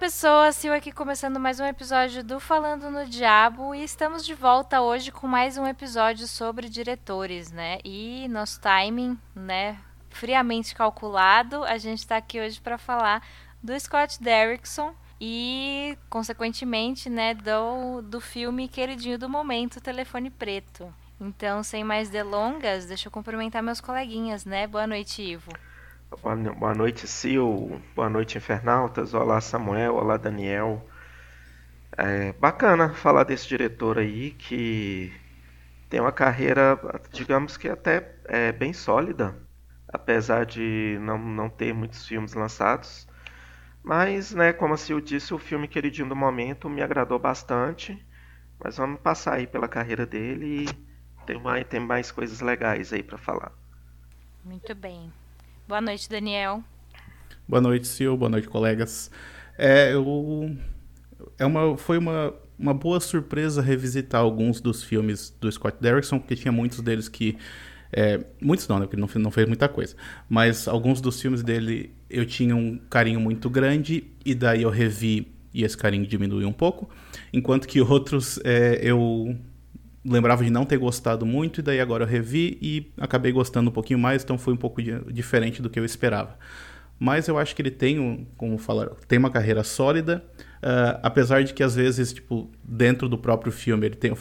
pessoas, Sil aqui começando mais um episódio do Falando no Diabo e estamos de volta hoje com mais um episódio sobre diretores, né? E nosso timing, né, friamente calculado, a gente está aqui hoje para falar do Scott Derrickson e, consequentemente, né, do, do filme queridinho do momento, Telefone Preto. Então, sem mais delongas, deixa eu cumprimentar meus coleguinhas, né? Boa noite, Ivo. Boa noite, Sil. Boa noite, Infernautas. Olá, Samuel. Olá, Daniel. É bacana falar desse diretor aí que tem uma carreira, digamos que até é, bem sólida, apesar de não, não ter muitos filmes lançados. Mas, né, como a Sil disse, o filme queridinho do momento me agradou bastante. Mas vamos passar aí pela carreira dele e tem mais, tem mais coisas legais aí para falar. Muito bem. Boa noite, Daniel. Boa noite, Sil. Boa noite, colegas. É, eu... é uma, foi uma, uma boa surpresa revisitar alguns dos filmes do Scott Derrickson, porque tinha muitos deles que. É, muitos não, né? Porque não, não fez muita coisa. Mas alguns dos filmes dele eu tinha um carinho muito grande, e daí eu revi e esse carinho diminuiu um pouco. Enquanto que outros é, eu lembrava de não ter gostado muito, e daí agora eu revi e acabei gostando um pouquinho mais, então foi um pouco diferente do que eu esperava. Mas eu acho que ele tem, um, como falar, tem uma carreira sólida, uh, apesar de que às vezes, tipo, dentro do próprio filme ele tem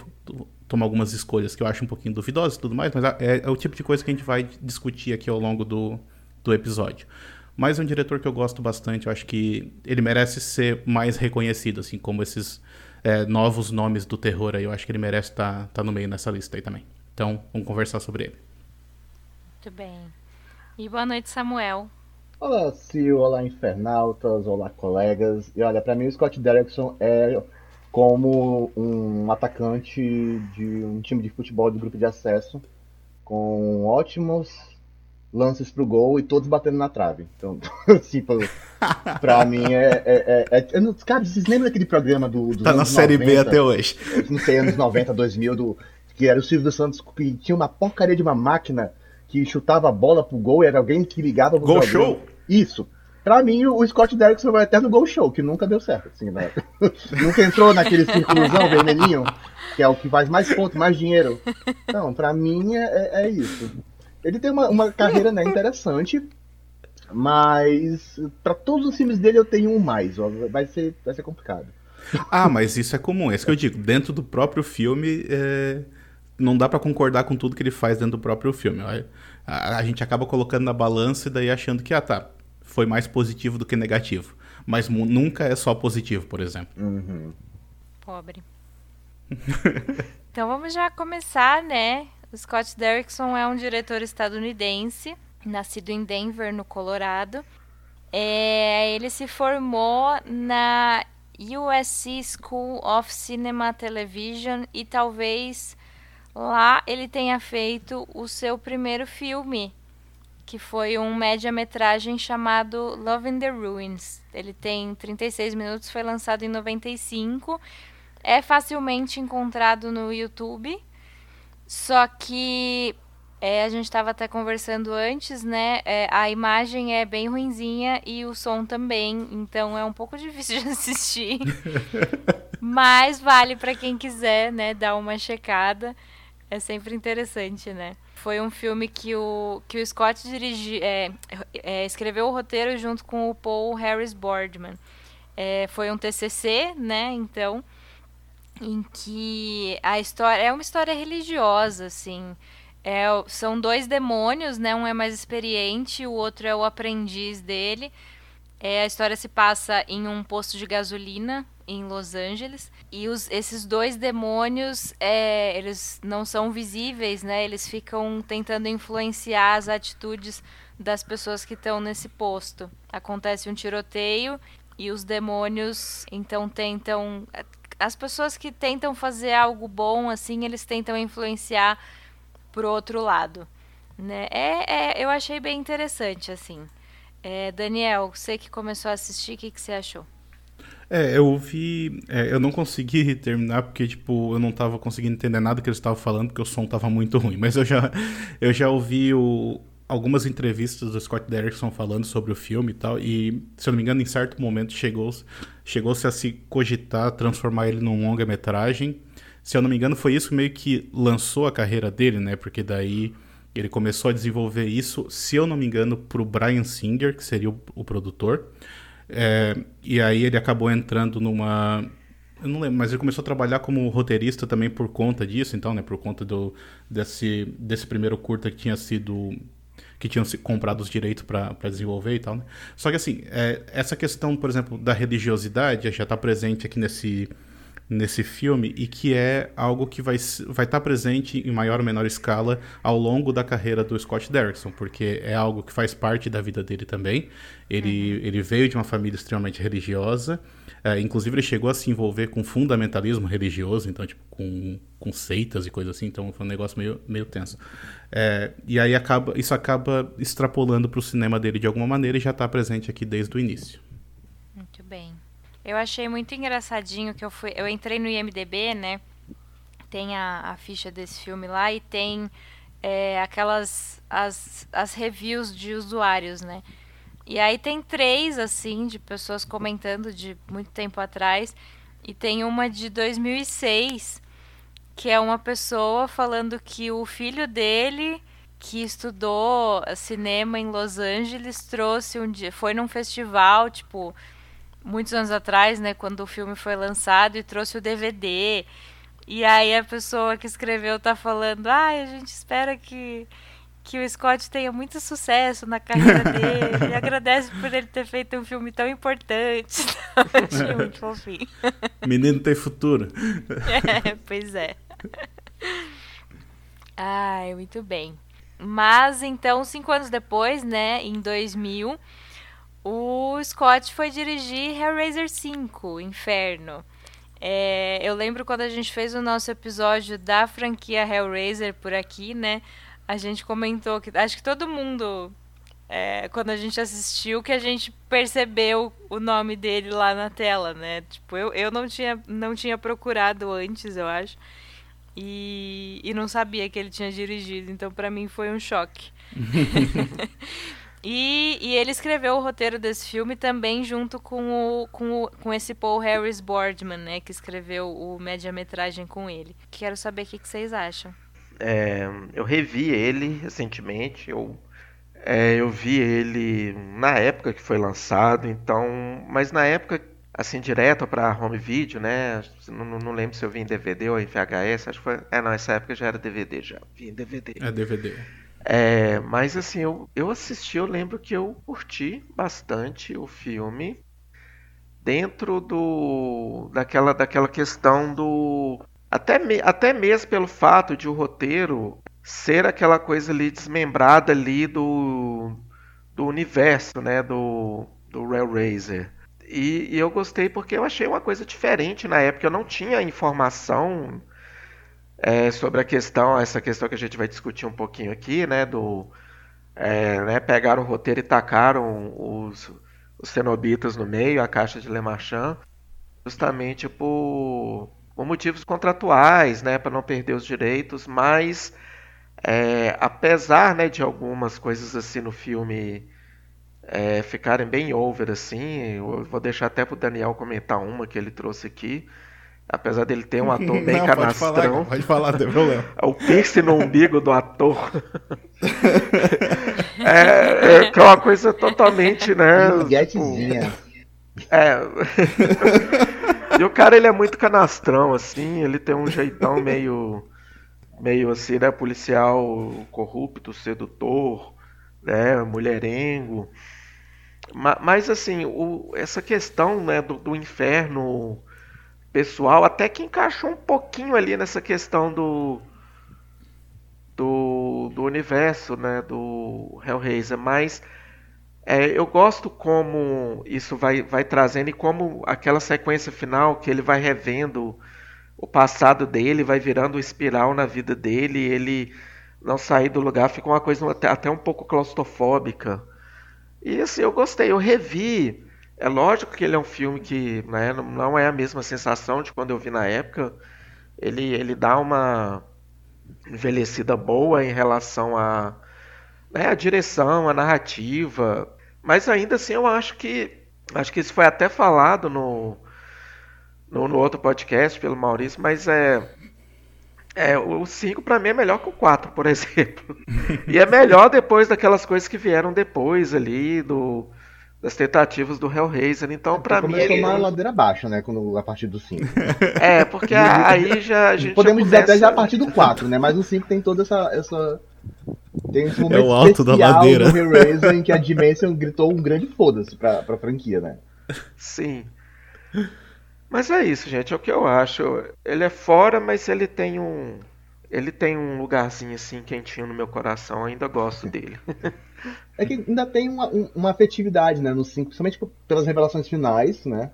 toma algumas escolhas que eu acho um pouquinho duvidosas e tudo mais, mas é, é, o tipo de coisa que a gente vai discutir aqui ao longo do, do episódio. Mas é um diretor que eu gosto bastante, eu acho que ele merece ser mais reconhecido, assim como esses é, novos nomes do terror aí. Eu acho que ele merece estar tá, tá no meio nessa lista aí também. Então, vamos conversar sobre ele. Muito bem. E boa noite, Samuel. Olá, Sil. Olá, Infernautas. Olá, colegas. E olha, para mim o Scott Derrickson é como um atacante de um time de futebol do grupo de acesso, com ótimos lances pro gol e todos batendo na trave. Então, tipo, pra mim é. é, é, é não, cara, vocês lembram daquele programa do. tá na Série 90, B até hoje. Não sei, anos 90, 2000, do, que era o Silvio Santos que tinha uma porcaria de uma máquina que chutava a bola pro gol e era alguém que ligava pro Gol show? Isso. Pra mim, o Scott Derrickson vai até no Gol Show, que nunca deu certo. Assim, né? nunca entrou naquele círculozão vermelhinho, que é o que faz mais ponto, mais dinheiro. Não, pra mim é, é, é isso. Ele tem uma, uma carreira né, interessante, mas para todos os filmes dele eu tenho um mais. Ó, vai, ser, vai ser complicado. Ah, mas isso é comum. É isso que eu digo. Dentro do próprio filme, é... não dá para concordar com tudo que ele faz dentro do próprio filme. A, a, gente acaba colocando na balança e daí achando que, ah, tá, foi mais positivo do que negativo. Mas nunca é só positivo, por exemplo. Uhum. Pobre. então vamos já começar, né? O Scott Derrickson é um diretor estadunidense, nascido em Denver, no Colorado. É, ele se formou na USC School of Cinema Television e talvez lá ele tenha feito o seu primeiro filme, que foi um média-metragem chamado Love in the Ruins. Ele tem 36 minutos, foi lançado em 95, é facilmente encontrado no YouTube só que é, a gente estava até conversando antes, né? É, a imagem é bem ruinzinha e o som também, então é um pouco difícil de assistir. Mas vale para quem quiser, né? Dar uma checada. É sempre interessante, né? Foi um filme que o, que o Scott dirigi, é, é, escreveu o roteiro junto com o Paul Harris Boardman. É, foi um TCC, né? Então em que a história é uma história religiosa, assim. É, são dois demônios, né? Um é mais experiente, o outro é o aprendiz dele. É, a história se passa em um posto de gasolina em Los Angeles e os, esses dois demônios é, eles não são visíveis, né? Eles ficam tentando influenciar as atitudes das pessoas que estão nesse posto. Acontece um tiroteio e os demônios então tentam as pessoas que tentam fazer algo bom, assim, eles tentam influenciar pro outro lado. Né? É, é, eu achei bem interessante, assim. É, Daniel, você que começou a assistir, o que, que você achou? É, eu vi. É, eu não consegui terminar porque, tipo, eu não tava conseguindo entender nada que eles estavam falando, porque o som tava muito ruim. Mas eu já, eu já ouvi o, algumas entrevistas do Scott Derrickson falando sobre o filme e tal, e, se eu não me engano, em certo momento chegou-se chegou a se cogitar transformar ele num longa-metragem. Se eu não me engano, foi isso meio que lançou a carreira dele, né? Porque daí ele começou a desenvolver isso, se eu não me engano, para o Brian Singer, que seria o, o produtor. É, e aí ele acabou entrando numa. Eu não lembro, mas ele começou a trabalhar como roteirista também por conta disso, então, né? Por conta do, desse, desse primeiro curta que tinha sido. Que tinham comprado os direitos para desenvolver e tal, né? Só que assim, é, essa questão, por exemplo, da religiosidade já está presente aqui nesse nesse filme e que é algo que vai vai estar tá presente em maior ou menor escala ao longo da carreira do Scott Derrickson, porque é algo que faz parte da vida dele também. Ele, uhum. ele veio de uma família extremamente religiosa, é, inclusive ele chegou a se envolver com fundamentalismo religioso, então tipo com, com seitas e coisas assim, então foi um negócio meio, meio tenso. É, e aí acaba isso acaba extrapolando para o cinema dele de alguma maneira e já está presente aqui desde o início. Muito bem. Eu achei muito engraçadinho que eu fui. Eu entrei no IMDB, né? Tem a, a ficha desse filme lá e tem é, aquelas. As, as reviews de usuários, né? E aí tem três, assim, de pessoas comentando de muito tempo atrás. E tem uma de 2006, que é uma pessoa falando que o filho dele, que estudou cinema em Los Angeles, trouxe um dia. Foi num festival, tipo muitos anos atrás, né, quando o filme foi lançado e trouxe o DVD. E aí a pessoa que escreveu tá falando: "Ah, a gente espera que que o Scott tenha muito sucesso na carreira dele e agradece por ele ter feito um filme tão importante. Achei muito fofinho. Menino tem futuro. É, pois é. Ai, muito bem. Mas então, cinco anos depois, né, em 2000, o Scott foi dirigir Hellraiser 5, Inferno. É, eu lembro quando a gente fez o nosso episódio da franquia Hellraiser por aqui, né? A gente comentou que acho que todo mundo, é, quando a gente assistiu, que a gente percebeu o nome dele lá na tela, né? Tipo, eu, eu não, tinha, não tinha procurado antes, eu acho. E, e não sabia que ele tinha dirigido, então para mim foi um choque. E, e, ele escreveu o roteiro desse filme também junto com, o, com, o, com esse Paul Harris Boardman, né? Que escreveu o média-metragem com ele. Quero saber o que, que vocês acham. É, eu revi ele recentemente. Eu, é, eu vi ele na época que foi lançado, então. Mas na época, assim, direto para home video, né? Não, não, lembro se eu vi em DVD ou em VHS. Acho que foi. É, não, essa época já era DVD já. Vi em DVD. É DVD. É, mas assim, eu, eu assisti, eu lembro que eu curti bastante o filme dentro do daquela, daquela questão do até, me, até mesmo pelo fato de o roteiro ser aquela coisa ali desmembrada ali do, do universo, né, do, do Railrazer. E, e eu gostei porque eu achei uma coisa diferente na época. Eu não tinha informação é, sobre a questão, essa questão que a gente vai discutir um pouquinho aqui, né, do é, né, pegaram o roteiro e tacaram os, os cenobitas no meio, a caixa de Lemachan, justamente por, por motivos contratuais, né, para não perder os direitos, mas é, apesar né, de algumas coisas assim no filme é, ficarem bem over assim, eu vou deixar até para o Daniel comentar uma que ele trouxe aqui, Apesar dele ter um ator bem não, canastrão. Pode falar, pode falar, não tem problema. o piercing no umbigo do ator. é, é, é uma coisa totalmente, né? Tipo, é. e o cara, ele é muito canastrão, assim. Ele tem um jeitão meio. Meio assim, né? Policial corrupto, sedutor, né? Mulherengo. Mas, assim, o, essa questão né, do, do inferno pessoal, até que encaixou um pouquinho ali nessa questão do do, do universo, né, do Hellraiser, mas é, eu gosto como isso vai, vai trazendo e como aquela sequência final que ele vai revendo o passado dele, vai virando espiral na vida dele, ele não sair do lugar, fica uma coisa até, até um pouco claustrofóbica. E assim, eu gostei, eu revi é lógico que ele é um filme que né, não é a mesma sensação de quando eu vi na época. Ele, ele dá uma envelhecida boa em relação a, né, a direção, a narrativa. Mas ainda assim eu acho que. Acho que isso foi até falado no, no, no outro podcast pelo Maurício, mas é. É, o 5 para mim é melhor que o 4, por exemplo. e é melhor depois daquelas coisas que vieram depois ali, do, das tentativas do Hellraiser. Então, é, para mim. Começou uma ladeira baixa, né? Quando, a partir do 5. É, porque aí já. A gente Podemos já começa... dizer até já a partir do 4, né? Mas o 5 tem toda essa. essa... Tem esse momento é o alto da ladeira. do Hellraiser em que a Dimension gritou um grande foda-se pra, pra franquia, né? Sim. Mas é isso, gente, é o que eu acho. Ele é fora, mas ele tem um. Ele tem um lugarzinho assim quentinho no meu coração, eu ainda gosto dele. é que ainda tem uma, uma afetividade, né, no 5, principalmente pelas revelações finais, né?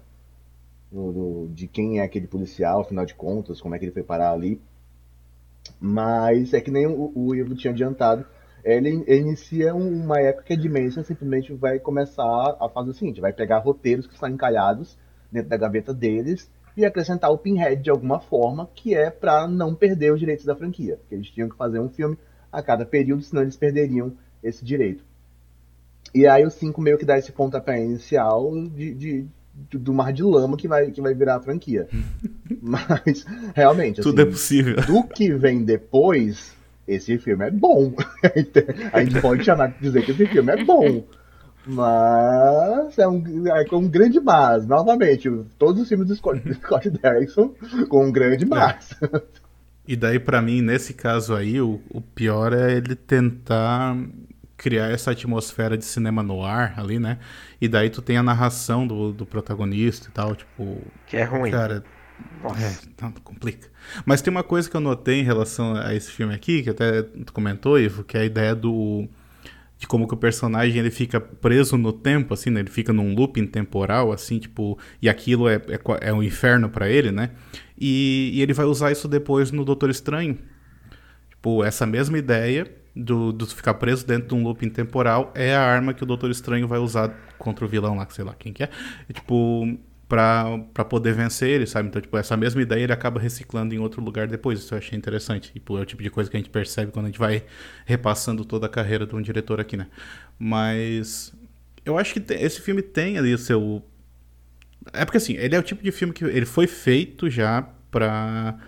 Do, do, de quem é aquele policial, afinal de contas, como é que ele foi parar ali. Mas é que nem o, o Ivo tinha adiantado, ele, ele inicia uma época que a Dimension simplesmente vai começar a fazer o seguinte: vai pegar roteiros que estão encalhados dentro da gaveta deles e acrescentar o Pinhead de alguma forma, que é para não perder os direitos da franquia. Porque eles tinham que fazer um filme a cada período, senão eles perderiam esse direito. E aí o 5 meio que dá esse pontapé inicial de, de, do mar de lama que vai, que vai virar a franquia. Mas, realmente, tudo assim, é possível. Do que vem depois, esse filme é bom. a gente pode chamar dizer que esse filme é bom. Mas é um, é um grande mas, novamente, todos os filmes do Scott, do Scott Derrickson com um grande mas. É. E daí, para mim, nesse caso aí, o, o pior é ele tentar criar essa atmosfera de cinema no ar ali, né? E daí tu tem a narração do, do protagonista e tal, tipo. Que é ruim. Cara, Nossa. é, não, complica. Mas tem uma coisa que eu notei em relação a esse filme aqui, que até tu comentou, Ivo, que é a ideia do de como que o personagem ele fica preso no tempo, assim, né? Ele fica num looping temporal, assim, tipo, e aquilo é, é, é um inferno para ele, né? E, e, ele vai usar isso depois no Doutor Estranho. Tipo, essa mesma ideia do, do ficar preso dentro de um looping temporal é a arma que o Doutor Estranho vai usar contra o vilão lá, que sei lá quem que é. E, tipo, para poder vencer ele, sabe? Então, tipo, essa mesma ideia ele acaba reciclando em outro lugar depois. Isso eu achei interessante. Tipo, é o tipo de coisa que a gente percebe quando a gente vai repassando toda a carreira de um diretor aqui, né? Mas eu acho que esse filme tem ali o seu é porque assim, ele é o tipo de filme que ele foi feito já para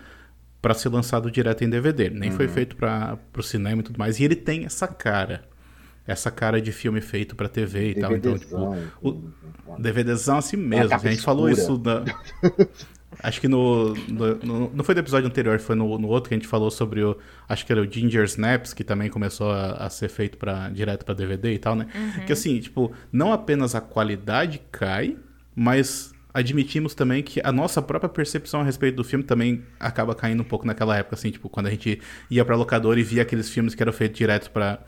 para ser lançado direto em DVD, nem uhum. foi feito para o cinema e tudo mais. E ele tem essa cara essa cara de filme feito para TV e DVDzão, tal. Então, tipo, o DVDzão assim mesmo. A, gente falou isso na, Acho que no, no, no, Não foi do episódio anterior, foi no, no, outro que a gente falou sobre o. Acho que era o Ginger Snaps, que também começou a, a ser feito para direto para DVD e tal, né? Uhum. Que assim, tipo, não apenas a qualidade cai, mas admitimos também que a nossa própria percepção a respeito do filme também acaba caindo um pouco naquela época, assim, tipo, quando a gente ia pra locadora e via aqueles filmes que eram feitos direto para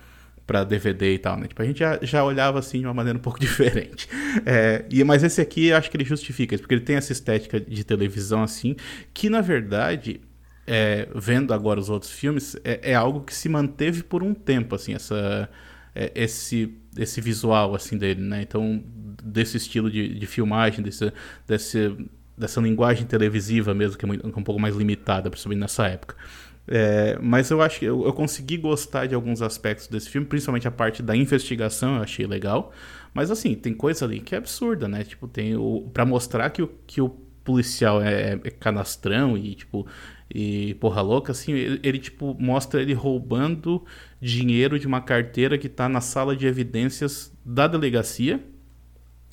para DVD e tal, né? Tipo, a gente já, já olhava assim de uma maneira um pouco diferente. É, e, mas esse aqui eu acho que ele justifica isso, porque ele tem essa estética de televisão assim, que na verdade, é, vendo agora os outros filmes, é, é, algo que se manteve por um tempo, assim, essa, é, esse, esse visual assim dele, né? Então, desse estilo de, de filmagem, desse, desse, dessa linguagem televisiva mesmo, que é, muito, um pouco mais limitada, principalmente nessa época. É, mas eu acho que eu, eu, consegui gostar de alguns aspectos desse filme, principalmente a parte da investigação, eu achei legal. Mas assim, tem coisa ali que é absurda, né? Tipo, tem o. para mostrar que o, que o policial é, é canastrão e, tipo, e porra louca, assim, ele, ele, tipo, mostra ele roubando dinheiro de uma carteira que tá na sala de evidências da delegacia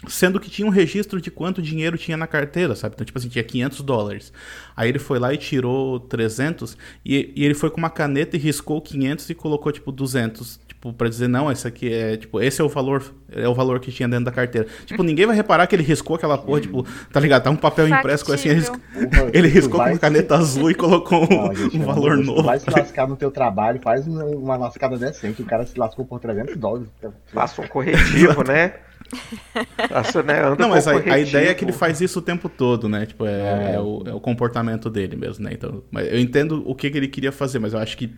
Sendo que tinha um registro de quanto dinheiro tinha na carteira, sabe? Então, tipo assim, tinha 500 dólares. Aí ele foi lá e tirou 300 e, e ele foi com uma caneta e riscou 500 e colocou, tipo, 200. Tipo, pra dizer, não, esse aqui é, tipo, esse é o valor, é o valor que tinha dentro da carteira. Tipo, ninguém vai reparar que ele riscou aquela porra, tipo, tá ligado? Tá um papel impresso com assim, ele, riscou, ele riscou com caneta azul e colocou um, gente, um valor novo. Vai se lascar no teu trabalho, faz uma lascada decente. O cara se lascou por 300 dólares. Faça um corretivo, né? Nossa, né? Anda não, mas a, a, ideia é que ele faz isso o tempo todo, né? Tipo, é, é. é, o, é o, comportamento dele mesmo, né? Então, mas eu entendo o que, que ele queria fazer, mas eu acho que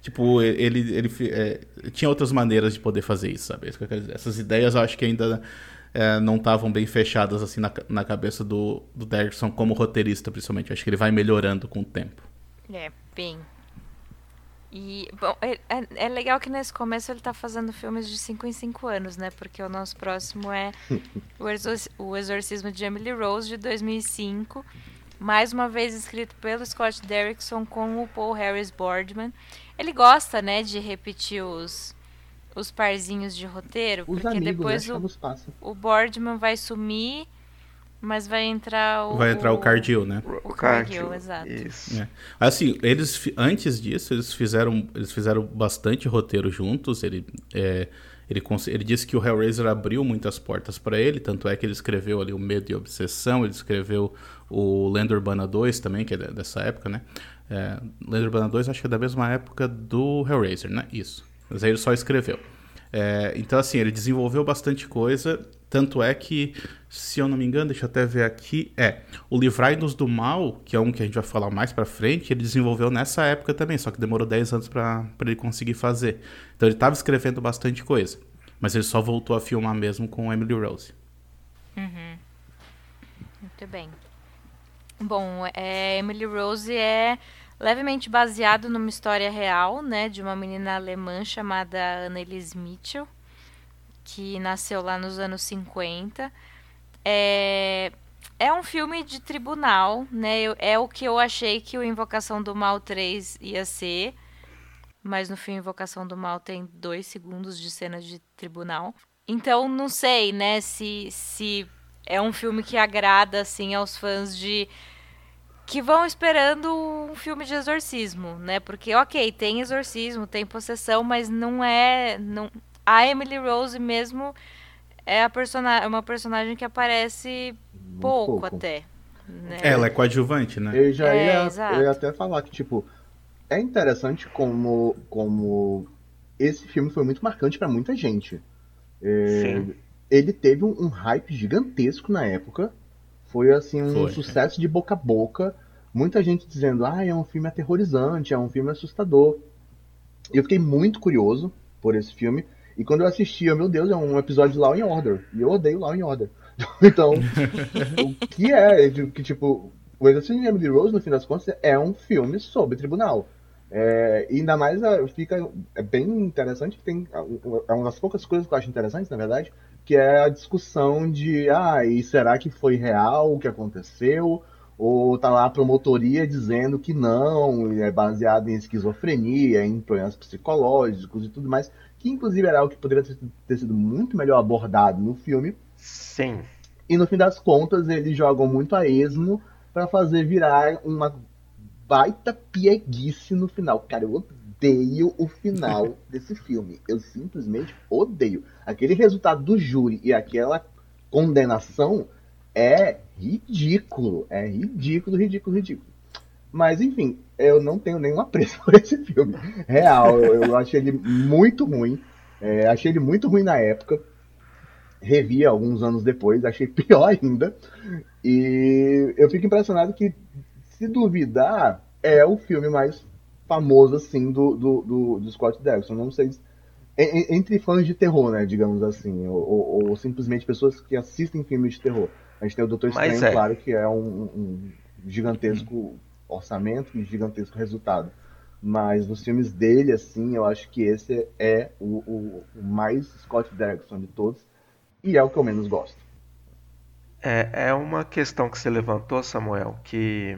tipo ele ele é, tinha outras maneiras de poder fazer isso, sabe? Essas ideias eu acho que ainda é, não estavam bem fechadas assim na, na cabeça do, do Derrickson como roteirista, principalmente. Eu acho que ele vai melhorando com o tempo. É, bem. E, bom, é, é, é legal que nesse começo ele tá fazendo filmes de 5 em 5 anos, né? Porque o nosso próximo é o, Exor o Exorcismo de Emily Rose, de 2005. Mais uma vez escrito pelo Scott Derrickson com o Paul Harris Boardman. Ele gosta, né, de repetir os, os parzinhos de roteiro. Os porque amigos, depois né? o, o Boardman vai sumir, mas vai entrar o... Vai entrar o Cardil, né? O Cargill, exato. Isso. É. Assim, eles antes disso eles fizeram eles fizeram bastante roteiro juntos. Ele é, ele, ele disse que o Hellraiser abriu muitas portas para ele, tanto é que ele escreveu ali o Medo e Obsessão, ele escreveu o Lenda Urbana 2 também, que é de- dessa época, né? É, Lenda Urbana 2 acho que é da mesma época do Hellraiser, né? Isso. Mas aí ele só escreveu. É, então, assim, ele desenvolveu bastante coisa. Tanto é que, se eu não me engano, deixa eu até ver aqui. É, o Livrai-nos do Mal, que é um que a gente vai falar mais pra frente, ele desenvolveu nessa época também, só que demorou 10 anos pra ele conseguir fazer. Então ele tava escrevendo bastante coisa. Mas ele só voltou a filmar mesmo com Emily Rose. Muito bem. Bom, é, Emily Rose é levemente baseado numa história real, né, de uma menina alemã chamada Anneliese Mitchell, que nasceu lá nos anos 50. É, é um filme de tribunal, né? É o que eu achei que o Invocação do Mal 3 ia ser. Mas no fim, Invocação do Mal tem dois segundos de cena de tribunal. Então, não sei, né, se, se é um filme que agrada, assim, aos fãs de... Que vão esperando um filme de exorcismo, né? Porque, ok, tem exorcismo, tem possessão, mas não é... Não... A Emily Rose mesmo é a persona... é uma personagem que aparece pouco, pouco. até. Né? Ela é coadjuvante, né? Eu já É, ia, exato. eu ia até falar que, tipo, é interessante como, como esse filme foi muito marcante pra muita gente. É, Sim. ele teve um, um hype gigantesco na época. Foi, assim, um Foi, sucesso de boca a boca. Muita gente dizendo, ah, é um filme aterrorizante, é um filme assustador. E eu fiquei muito curioso por esse filme. E quando eu assisti, eu, meu Deus, é um episódio de Law and Order. E eu odeio Law and Order. Então, o que é, que tipo, o Exorcismo de Emily Rose, no fim das contas, é um filme sobre tribunal. É, e ainda mais ah, fica é bem interessante que tem é uma das poucas coisas que eu acho interessantes, na verdade, que é a discussão de ah, e será que foi real o que aconteceu? Ou tá lá a promotoria dizendo que não, é baseado em esquizofrenia, em problemas psicológicos e tudo mais, que inclusive era algo que poderia ter, sido muito melhor abordado no filme. Sim. E no fim das contas, eles jogam muito a esmo pra fazer virar uma baita pieguice no final. Cara, eu odeio o final desse filme. Eu simplesmente odeio. Aquele resultado do júri e aquela condenação é ridículo. É ridículo, ridículo, ridículo. Mas enfim, eu não tenho nenhum apreço por esse filme. Real, eu, eu achei ele muito ruim. É, achei ele muito ruim na época revi alguns anos depois, achei pior ainda. E eu fico impressionado que, se duvidar, é o filme mais famoso, assim, do, do, do, do Scott Derrickson. Não sei se- en- en- Entre fãs de terror, né, digamos assim, ou, ou- ou simplesmente pessoas que assistem filmes de terror. A gente tem o Doutor Estranho, é. claro, que é um, um gigantesco orçamento e gigantesco resultado. Mas nos filmes dele, assim, eu acho que esse é o, o, o mais Scott Derrickson de todos. E é o que eu menos gosto. É, é uma questão que você levantou, Samuel, que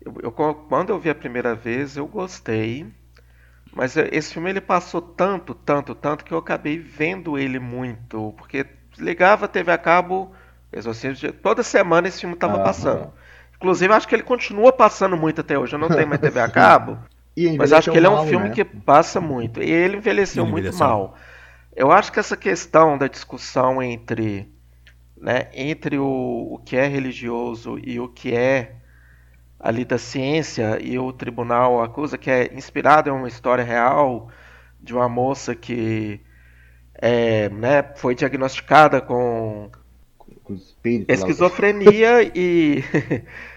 eu, eu- quando eu vi a primeira vez eu gostei, mas esse filme ele passou tanto, tanto, tanto que eu acabei vendo ele muito, porque ligava TV a cabo, Exorcismo de- toda semana esse filme estava Aham. passando. Inclusive acho que ele continua passando muito até hoje. Eu não tenho mais TV a cabo, E mas acho que ele é um envelheceu filme mal, que né? passa muito. E ele envelheceu Ele muito envelheceu. mal. Eu acho que essa questão da discussão entre, né, entre o, o que é religioso e o que é ali da ciência e o tribunal acusa que é inspirado em uma história real de uma moça que é, né, foi diagnosticada com Com lá. esquizofrenia e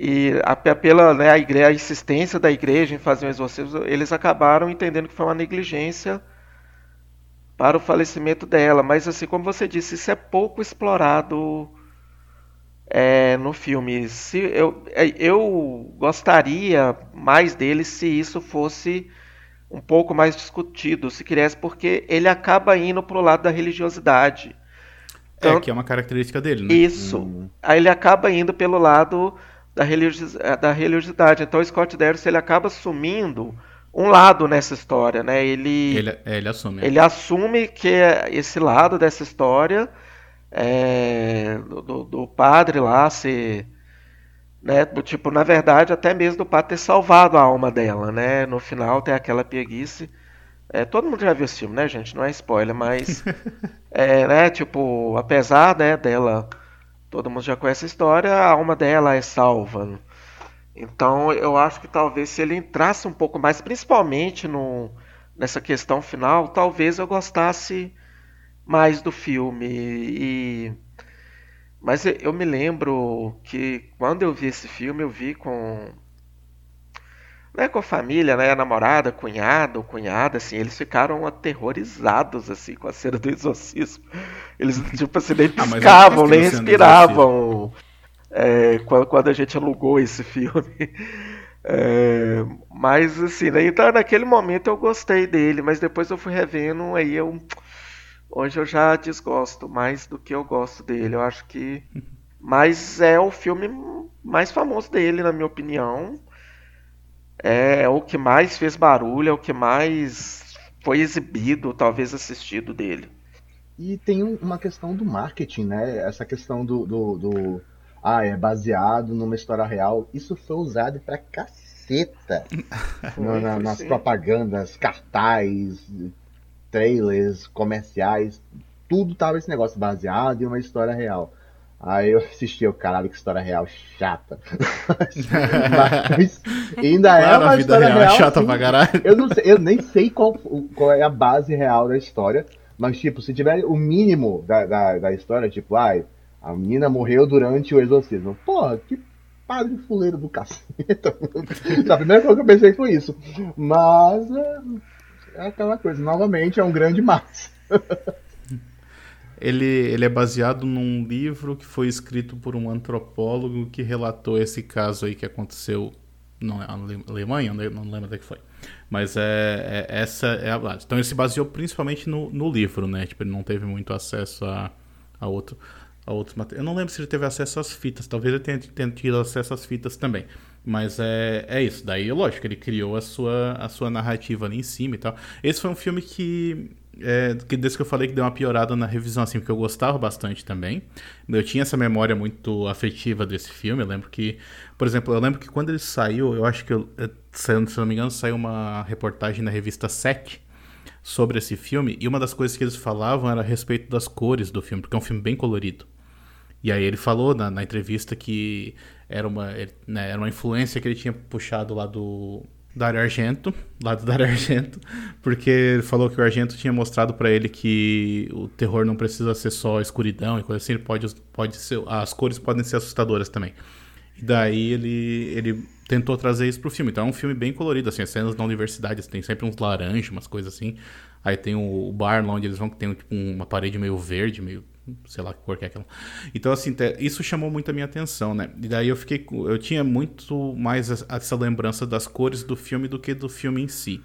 e a- pela né, a, igre- a insistência da igreja em fazer um exorcismo, eles acabaram entendendo que foi uma negligência para o falecimento dela. Mas assim, como você disse, isso é pouco explorado é, no filme. Se eu, é, eu gostaria mais dele se isso fosse um pouco mais discutido, se quisesse, porque ele acaba indo pro lado da religiosidade. Então, é, que é uma característica dele, né? Isso. Hum. Aí ele acaba indo pelo lado da, religiosidade. Eh, da religiosidade. Então o Scott Derrickson ele acaba assumindo um lado nessa história, né? Ele, ele, é, ele assume. Ele assume que é esse lado dessa história é, do, do, padre lá ser né? Do tipo, na verdade, até mesmo do padre ter salvado a alma dela, né? No final tem aquela preguiça. É, todo mundo já viu esse filme, né, gente? Não é spoiler, mas é, né, tipo, apesar, né, dela, todo mundo já conhece a história, a alma dela é salva. Então, eu acho que talvez se ele entrasse um pouco mais, principalmente no, nessa questão final, talvez eu gostasse mais do filme e mas eu me lembro que quando eu vi esse filme, eu vi com. Não é com a família, né? A namorada, cunhado, cunhada, assim, eles ficaram aterrorizados, assim, com a cena do exorcismo. Eles, tipo assim, nem ah, piscavam, nem respiravam. É, quando, quando a gente alugou esse filme. É, mas, assim, né? Então, naquele momento eu gostei dele, mas depois eu fui revendo, aí eu Hoje eu já desgosto mais do que eu gosto dele. Eu acho que. Mas é o filme mais famoso dele, na minha opinião. É o que mais fez barulho, é o que mais foi exibido, talvez assistido dele. E tem uma questão do marketing, né? Essa questão do, do, do ah, é baseado numa história real. Isso foi usado pra caceta foi, na, nas sim. propagandas, cartaz, trailers, comerciais, tudo tava esse negócio baseado em uma história real. Aí eu assisti o caralho, que história real chata. Mas ainda é claro, é uma história real, real chata pra caralho. Eu, não sei, eu nem sei qual, qual é a base real da história, mas tipo, se tiver o mínimo da, da, da história, tipo, ai, a menina morreu durante o exorcismo. Porra, que padre fuleiro do caceta. a primeira coisa que eu pensei foi isso. Mas é, é aquela coisa, novamente é um grande massa. ele, ele é baseado num livro que foi escrito por um antropólogo que relatou esse caso aí que aconteceu não é Alemanha, não lembro onde é que foi. Mas é, é, essa é a base. Então ele se baseou principalmente no, no livro, né? Tipo, ele não teve muito acesso a, a outro a outros. Eu não lembro se ele teve acesso às fitas, talvez ele tenha, tenha tido acesso às fitas também. Mas é, é isso. Daí, lógico, ele criou a sua, a sua narrativa ali em cima e tal. Esse foi um filme que, é, desde que eu falei que deu uma piorada na revisão, assim, porque eu gostava bastante também. Eu tinha essa memória muito afetiva desse filme. Eu lembro que, por exemplo, eu lembro que quando ele saiu, eu acho que, eu, se eu não me engano, saiu uma reportagem na revista Sec sobre esse filme. E uma das coisas que eles falavam era a respeito das cores do filme, porque é um filme bem colorido. E aí ele falou na, na entrevista que era uma, né, era uma influência que ele tinha puxado lá do Dario Argento, lá do Dario Argento, porque ele falou que o Argento tinha mostrado para ele que o terror não precisa ser só escuridão e coisa assim, pode, pode ser, as cores podem ser assustadoras também. E daí ele, ele tentou trazer isso pro filme. Então é um filme bem colorido, assim, as cenas na universidade tem sempre uns laranjas, umas coisas assim. Aí tem o, o bar lá onde eles vão, que tem tipo, uma parede meio verde, meio sei lá que cor que é aquela. Então, assim, isso chamou muito a minha atenção, né? E daí eu fiquei. Eu tinha muito mais essa lembrança das cores do filme do que do filme em si.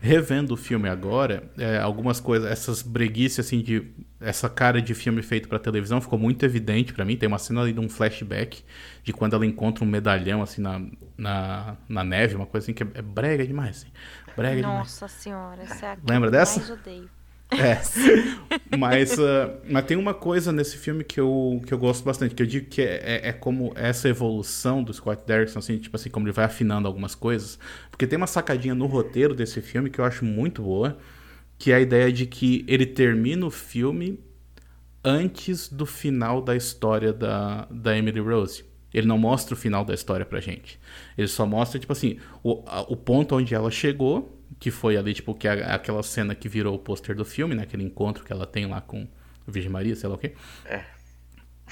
Revendo o filme agora, é, algumas coisas, essas breguices, assim, de. Essa cara de filme feito para televisão ficou muito evidente para mim. Tem uma cena ali de um flashback de quando ela encontra um medalhão, assim, na, na, na neve, uma coisa assim que é, é brega demais, assim. Brega Nossa demais. senhora, essa é a Lembra dessa? mais odeio. É. mas, uh, mas tem uma coisa nesse filme que eu, que eu gosto bastante, que eu digo que é, é, é, como essa evolução do Scott Derrickson, assim, tipo assim, como ele vai afinando algumas coisas. Porque tem uma sacadinha no roteiro desse filme que eu acho muito boa, que é a ideia de que ele termina o filme antes do final da história da, da Emily Rose. Ele não mostra o final da história pra gente. Ele só mostra, tipo assim, o, a, o ponto onde ela chegou que foi ali, tipo, que é aquela cena que virou o pôster do filme, né? Aquele encontro que ela tem lá com a Virgem Maria, sei lá o quê. É.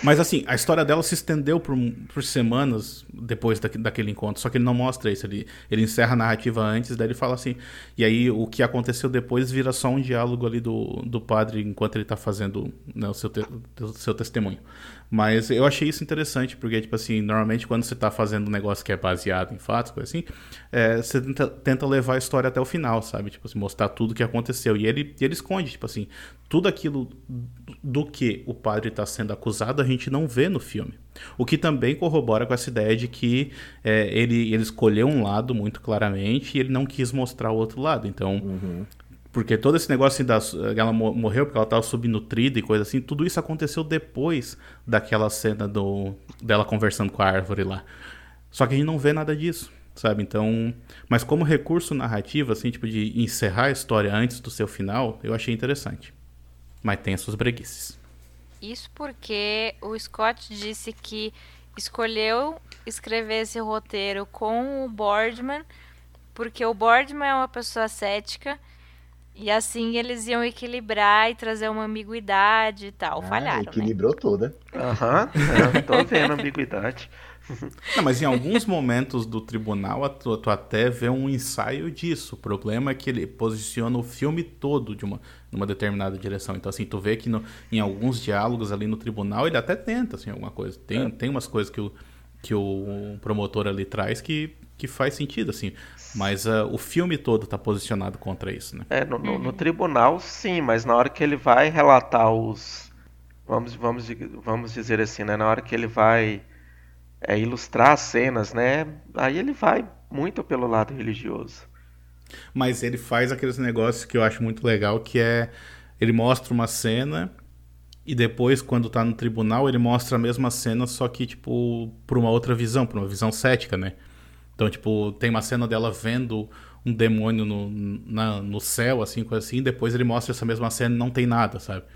Mas assim, a história dela se estendeu por, por semanas depois da, daquele encontro, só que ele não mostra isso. Ele, ele encerra a narrativa antes, daí ele fala assim. E aí o que aconteceu depois vira só um diálogo ali do, do padre enquanto ele tá fazendo né, o seu, te, o seu testemunho. Mas eu achei isso interessante, porque, tipo assim, normalmente quando você tá fazendo um negócio que é baseado em fatos, coisa assim, é, você tenta, tenta, levar a história até o final, sabe? Tipo assim, mostrar tudo o que aconteceu. E ele, ele esconde, tipo assim, tudo aquilo do que o padre está sendo acusado, a gente não vê no filme. O que também corrobora com essa ideia de que é, ele, ele escolheu um lado muito claramente e ele não quis mostrar o outro lado. Então, uhum. Porque todo esse negócio assim, da, ela morreu porque ela estava subnutrida e coisa assim, tudo isso aconteceu depois daquela cena do, dela conversando com a árvore lá. Só que a gente não vê nada disso, sabe? Então, mas como recurso narrativo, assim, tipo de encerrar a história antes do seu final, eu achei interessante. Mas tem as suas breguices. Isso porque o Scott disse que escolheu escrever esse roteiro com o Boardman, porque o Boardman é uma pessoa cética e assim eles iam equilibrar e trazer uma ambiguidade e tal. Ah, Falharam. Né? Equilibrou né? toda. Aham, uhum, tô vendo a ambiguidade. Não, mas em alguns momentos do tribunal, tu, tu, até vê um ensaio disso. O problema é que ele posiciona o filme todo de uma numa determinada direção. Então, assim, tu vê que no, em alguns diálogos ali no tribunal ele até tenta, assim, alguma coisa. Tem, é. tem umas coisas que o, que o promotor ali traz que, que faz sentido, assim. Mas uh, o filme todo está posicionado contra isso, né? É, no, no, no, tribunal sim, mas na hora que ele vai relatar os. Vamos, vamos, vamos dizer assim, né? Na hora que ele vai é, ilustrar as cenas, né? Aí ele vai muito pelo lado religioso. Mas ele faz aqueles negócios que eu acho muito legal, que é ele mostra uma cena e depois, quando tá no tribunal, ele mostra a mesma cena, só que, tipo, por uma outra visão, por uma visão cética, né? Então, tipo, tem uma cena dela vendo um demônio no, na, no céu, assim, coisa assim, e depois ele mostra essa mesma cena e não tem nada, sabe?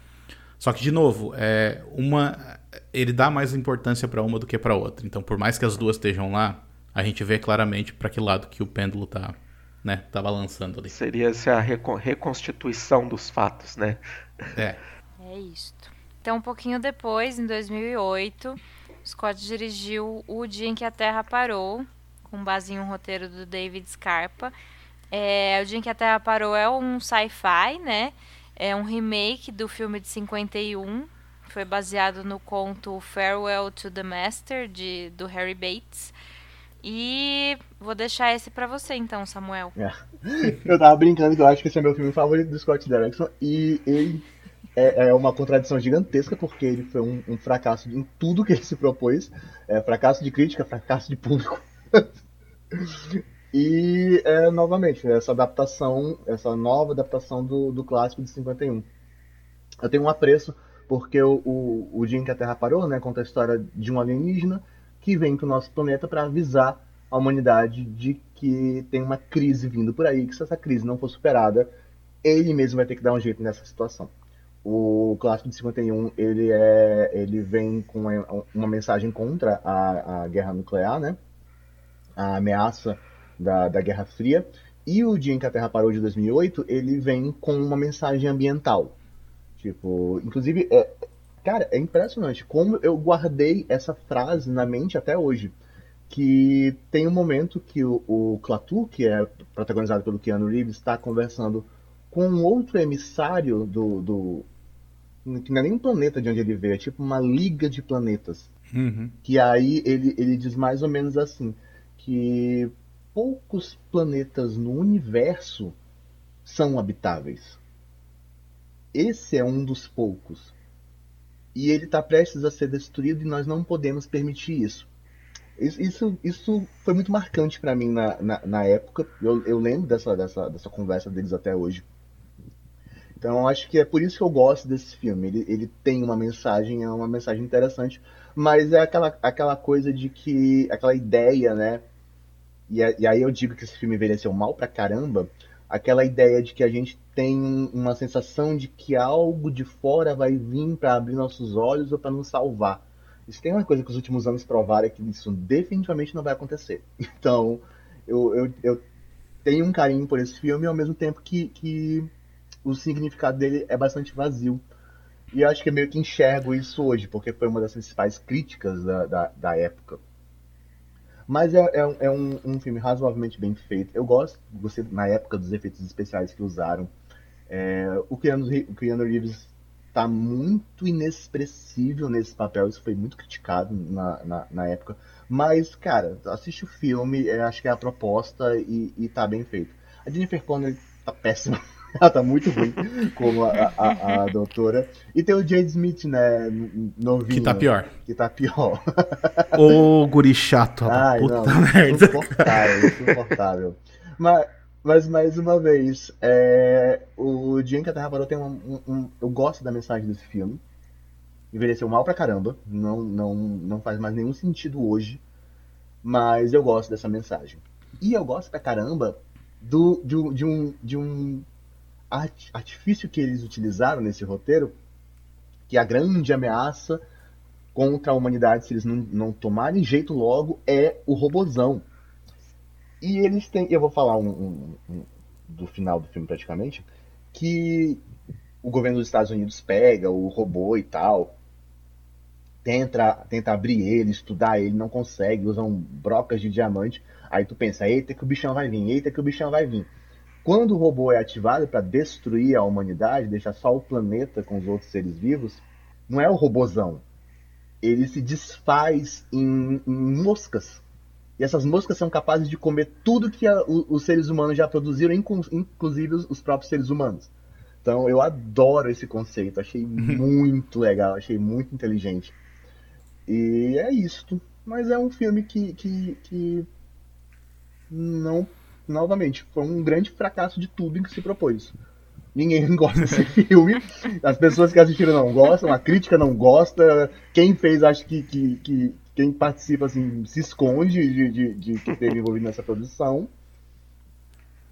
Só que, de novo, é uma ele dá mais importância para uma do que para outra. Então, por mais que as duas estejam lá, a gente vê claramente para que lado que o pêndulo tá, né, tá balançando ali. Seria essa a reconstituição dos fatos, né? É. É isto. Então, um pouquinho depois, em 2008, Scott dirigiu O Dia em que a Terra Parou, com base em um roteiro do David Scarpa. É, o Dia em que a Terra Parou é um sci-fi, né? É um remake do filme de 51. Foi baseado no conto Farewell to the Master, de, do Harry Bates. E vou deixar esse para você então, Samuel. É. Eu tava brincando que eu acho que esse é meu filme favorito do Scott Derrickson. E ele é, é uma contradição gigantesca, porque ele foi um, um, fracasso em tudo que ele se propôs. É, fracasso de crítica, fracasso de público. e, é, novamente, essa adaptação, essa nova adaptação do, do clássico de 51. Eu tenho um apreço porque o, o, o dia em que a Terra parou, né, conta a história de um alienígena que vem para o nosso planeta para avisar a humanidade de que tem uma crise vindo por aí, que se essa crise não for superada, ele mesmo vai ter que dar um jeito nessa situação. O clássico de 51 ele é, ele vem com uma, uma mensagem contra a, a guerra nuclear, né? A ameaça da, da Guerra Fria. E o Dia em que a Terra Parou de 2008, ele vem com uma mensagem ambiental. Tipo, inclusive, é, cara, é impressionante como eu guardei essa frase na mente até hoje. Que tem um momento que o, o Klaatu, que é protagonizado pelo Keanu Reeves, está conversando com um outro emissário do, do. que não é nem um planeta de onde ele veio, é tipo uma liga de planetas. Uhum. Que aí ele, ele diz mais ou menos assim: que poucos planetas no universo são habitáveis. Esse é um dos poucos. E ele está prestes a ser destruído e nós não podemos permitir isso. Isso, isso foi muito marcante para mim na, na, na, época. Eu, eu lembro dessa, dessa, dessa conversa deles até hoje. Então acho que é por isso que eu gosto desse filme. Ele, ele tem uma mensagem, é uma mensagem interessante, mas é aquela, aquela coisa de que. aquela ideia, né? E, e aí eu digo que esse filme envelheceu mal pra caramba, aquela ideia de que a gente tem uma sensação de que algo de fora vai vir para abrir nossos olhos ou para nos salvar. Isso tem uma coisa que os últimos anos provaram é que isso definitivamente não vai acontecer. Então, eu, eu, eu tenho um carinho por esse filme ao mesmo tempo que, que o significado dele é bastante vazio. E eu acho que eu meio que enxergo isso hoje, porque foi uma das principais críticas da, da, da época. Mas é, é, é um, um, filme razoavelmente bem feito. Eu gosto, gostei na época dos efeitos especiais que usaram. É, o, Keanu, o Keanu Reeves tá muito inexpressível nesse papel, isso foi muito criticado na, na, na época. Mas, cara, assiste o filme, é, acho que é a proposta e, e tá bem feito. A Jennifer Connelly tá péssima. Ela tá muito ruim como a, a, a, doutora. E tem o Jade Smith, né? Novinho. Que tá pior. Que tá pior. Ô, guri chato, Ai, puta não, merda. Insuportável, insuportável. Mas, mas mais uma vez, é, o Dia em que a Terra Parou tem um, um, um, Eu gosto da mensagem desse filme. Envelheceu mal pra caramba. Não, não, não faz mais nenhum sentido hoje. Mas eu gosto dessa mensagem. E eu gosto pra caramba do, de, de um, de um artifício que eles utilizaram nesse roteiro, que a grande ameaça contra a humanidade, se eles não, não tomarem jeito logo, é o robozão. E eles têm. Eu vou falar um, um, um, do final do filme praticamente. Que o governo dos Estados Unidos pega o robô e tal. Tenta, tenta abrir ele, estudar ele, não consegue, usam brocas de diamante. Aí tu pensa, eita que o bichão vai vir, eita que o bichão vai vir. Quando o robô é ativado para destruir a humanidade, deixar só o planeta com os outros seres vivos, não é o robozão. Ele se desfaz em, em moscas. E essas moscas são capazes de comer tudo que a, o, os seres humanos já produziram, inclusive os, os, próprios seres humanos. Então eu adoro esse conceito, achei muito legal, achei muito inteligente. E é isso. Mas é um filme que, que, que não novamente, foi um grande fracasso de tudo em que se propôs. Ninguém gosta desse filme, as pessoas que assistiram não gostam, a crítica não gosta, quem fez acho que, que, que quem participa assim se esconde de, de, de que teve envolvido nessa produção.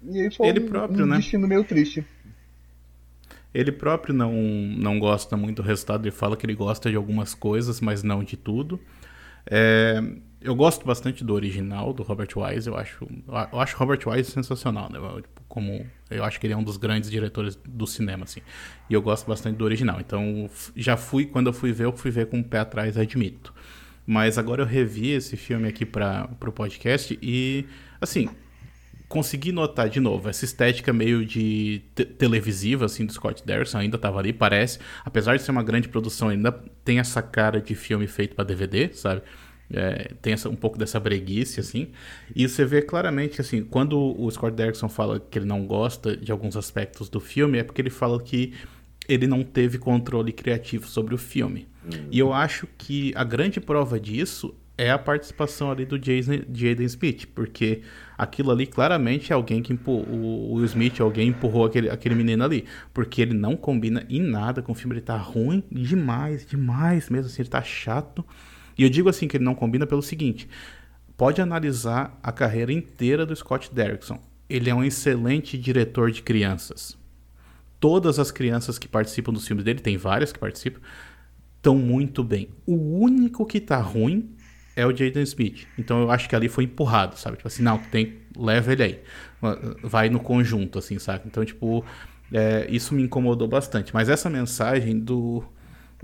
E aí foi Ele um, próprio, um né? destino meio triste. Ele próprio não, não gosta muito do resultado, ele fala que ele gosta de algumas coisas, mas não de tudo. É, eu gosto bastante do original do Robert Wise. Eu acho, eu acho Robert Wise sensacional, né? Eu, tipo, como eu acho que ele é um dos grandes diretores do cinema, assim. E eu gosto bastante do original. Então, já fui quando eu fui ver, eu fui ver com o pé atrás, admito. Mas agora eu revi esse filme aqui para o podcast e, assim, consegui notar de novo essa estética meio de te televisiva assim do Scott Derrickson ainda estava ali parece apesar de ser uma grande produção ainda tem essa cara de filme feito para DVD sabe é, tem essa, um pouco dessa breguice, assim. E você vê claramente, assim, quando o Scott Derrickson fala que ele não gosta de alguns aspectos do filme, é porque ele fala que ele não teve controle criativo sobre o filme. Uhum. E eu acho que a grande prova disso é a participação ali do Jason, Jaden Smith, porque aquilo ali claramente é alguém que empurrou, o Will Smith, alguém empurrou aquele, aquele menino ali, porque ele não combina em nada com o filme, ele tá ruim demais, demais mesmo, assim, ele tá chato. E eu digo assim que ele não combina pelo seguinte: pode analisar a carreira inteira do Scott Derrickson. Ele é um excelente diretor de crianças. Todas as crianças que participam dos filmes dele, tem várias que participam, estão muito bem. O único que tá ruim é o Jaden Smith. Então eu acho que ali foi empurrado, sabe? Tipo assim, não, tem, leva ele aí. Vai no conjunto, assim, sabe? Então, tipo, é, isso me incomodou bastante. Mas essa mensagem do,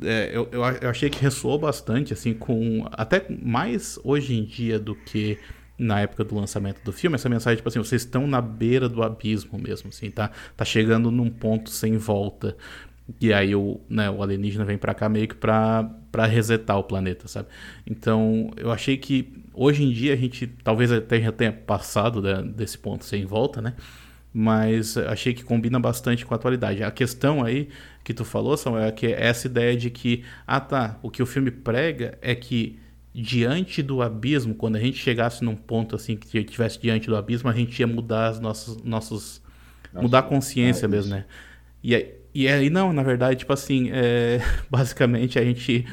é, eu, eu, eu, achei que ressoou bastante, assim, com. Até mais hoje em dia do que na época do lançamento do filme, essa mensagem, tipo assim, vocês estão na beira do abismo mesmo, assim, tá, tá chegando num ponto sem volta. E aí o, né, o alienígena vem para cá meio que pra, pra resetar o planeta, sabe? Então, eu achei que hoje em dia a gente talvez até já tenha passado né, desse ponto sem volta, né? Mas achei que combina bastante com a atualidade. A questão aí que tu falou, Samuel, é que é essa ideia de que, ah tá, o que o filme prega é que diante do abismo, quando a gente chegasse num ponto assim que estivesse diante do abismo, a gente ia mudar as nossas nossos Nossa, mudar a consciência é mesmo, né? E aí, e aí não, na verdade, tipo assim, é, basicamente a gente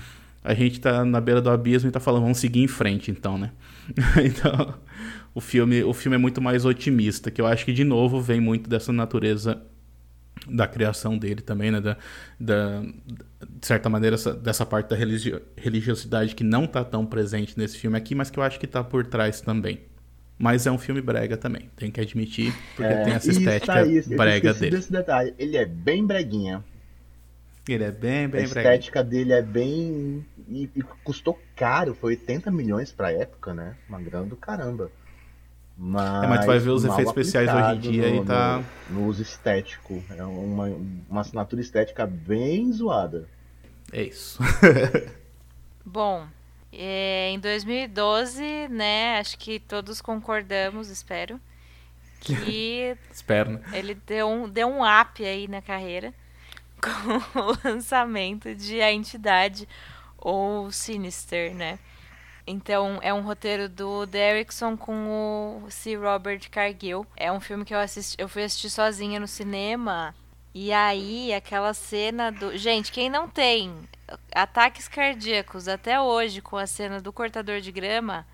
a gente tá na beira do abismo e tá falando, vamos seguir em frente, então, né? então, o filme, o filme é muito mais otimista, que eu acho que de novo vem muito dessa natureza da criação dele também, né? Da, da, de certa maneira, essa, dessa parte da religio, religiosidade que não está tão presente nesse filme aqui, mas que eu acho que está por trás também. Mas é um filme brega também, tem que admitir, porque é, tem essa estética isso, isso, brega dele. Desse detalhe. Ele é bem breguinha. Ele é bem, bem A estética dele é bem. E, e custou caro, foi 80 milhões pra época, né? Uma grana do caramba. Mas, É, mas tu vai ver os mal efeitos especiais hoje em aplicado dia no, e tá- No, no uso estético. É uma, uma assinatura estética bem zoada. É isso. Bom, é, em 2012, né, acho que todos concordamos, espero, que Espero, né? ele deu um, deu um up aí na carreira com o lançamento de A Entidade ou Sinister, né? Então, é um roteiro do Derrickson com o C. Robert Cargill. É um filme que eu assisti, eu fui assistir sozinha no cinema. E aí, aquela cena do. Gente, quem não tem ataques cardíacos até hoje com a cena do cortador de grama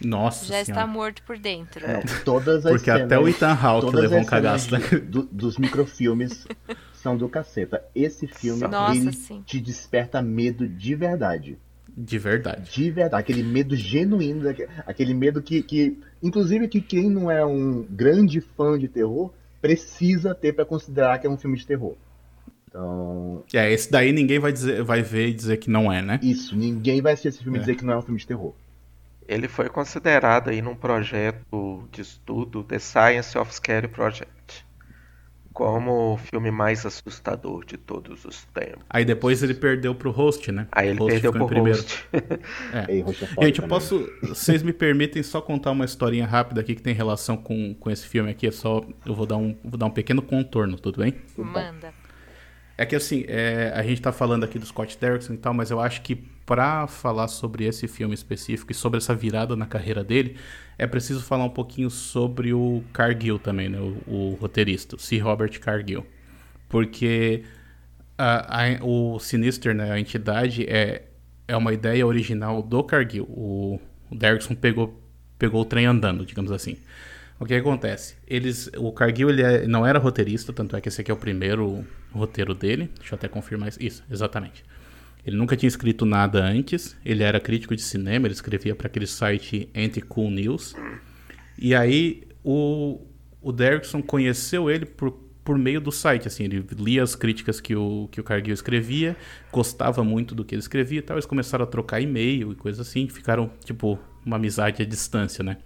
Nossa já está senhora. morto por dentro. Não, todas as Porque até cenas- o Ethan Hawke levou um cagaço, né? do- dos microfilmes são do caceta. Esse filme, Nossa, te desperta medo de verdade. De verdade. De verdade. Aquele medo genuíno, aquele medo que, que inclusive, que quem não é um grande fã de terror precisa ter pra considerar que é um filme de terror. Então, É, esse daí ninguém vai, dizer, vai ver e dizer que não é, né? isso, ninguém vai assistir esse filme e É. dizer que não é um filme de terror. Ele foi considerado aí num projeto de estudo, The Science of Scary Project, como o filme mais assustador de todos os tempos. Aí depois ele perdeu pro host, né? Aí ele host perdeu em primeiro. host. Ei, é foda Gente, eu também. posso. Vocês me permitem só contar uma historinha rápida aqui que tem relação com, com esse filme aqui? É só. Eu vou dar um, vou dar um pequeno contorno, tudo bem? Manda. É que assim, é, a gente tá falando aqui do Scott Derrickson e tal, mas eu acho que pra falar sobre esse filme específico e sobre essa virada na carreira dele, é preciso falar um pouquinho sobre o Cargill também, né? O, o roteirista, o C. Robert Cargill. Porque a- a- o Sinister, né? A entidade é, é uma ideia original do Cargill. O, o Derrickson pegou, pegou o trem andando, digamos assim. O que acontece? Eles, o Cargill ele é- não era roteirista, tanto é que esse aqui é o primeiro roteiro dele. Deixa eu até confirmar isso. Isso, exatamente. Ele nunca tinha escrito nada antes. Ele era crítico de cinema, ele escrevia para aquele site Anti-Cool News. E aí o, o Derrickson conheceu ele por, por meio do site, assim, ele lia as críticas que o, que o Cargill escrevia, gostava muito do que ele escrevia e tal, eles começaram a trocar e-mail e coisa assim, ficaram, tipo, uma amizade à distância, né?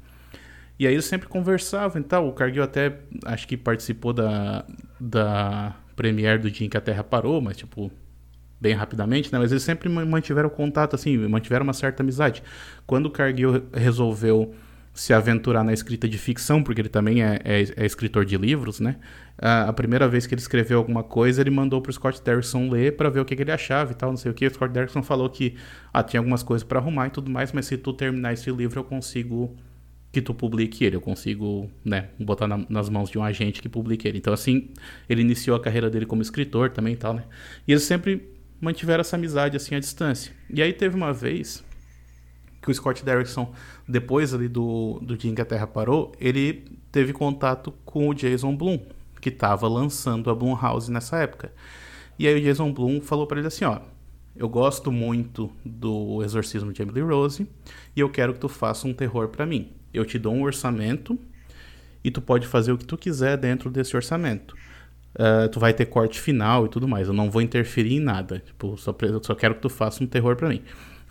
E aí eles sempre conversavam e tal, o Cargill até, acho que participou da, da premiere do dia em que a Terra parou, mas, tipo, bem rapidamente, né? Mas eles sempre ma- mantiveram contato, assim, mantiveram uma certa amizade. Quando o Cargill re- resolveu se aventurar na escrita de ficção, porque ele também é, é- é escritor de livros, né? A, primeira vez que ele escreveu alguma coisa, ele mandou pro Scott Derrickson ler para ver o que, que ele achava e tal, não sei o que. O Scott Derrickson falou que ah, tinha algumas coisas para arrumar e tudo mais, mas se tu terminar esse livro, eu consigo que tu publique ele, eu consigo, né, botar na- nas mãos de um agente que publique ele. Então, assim, ele iniciou a carreira dele como escritor também e tal, né? E eles sempre mantiveram essa amizade, assim, à distância. E aí teve uma vez que o Scott Derrickson, depois ali do, do dia em que a Terra parou, ele teve contato com o Jason Blum, que estava lançando a Blumhouse nessa época. E aí o Jason Blum falou para ele assim, ó, eu gosto muito do Exorcismo de Emily Rose e eu quero que tu faça um terror para mim. Eu te dou um orçamento e tu pode fazer o que tu quiser dentro desse orçamento. Ah, tu vai ter corte final e tudo mais. Eu não vou interferir em nada. Tipo, só, só quero que tu faça um terror pra mim.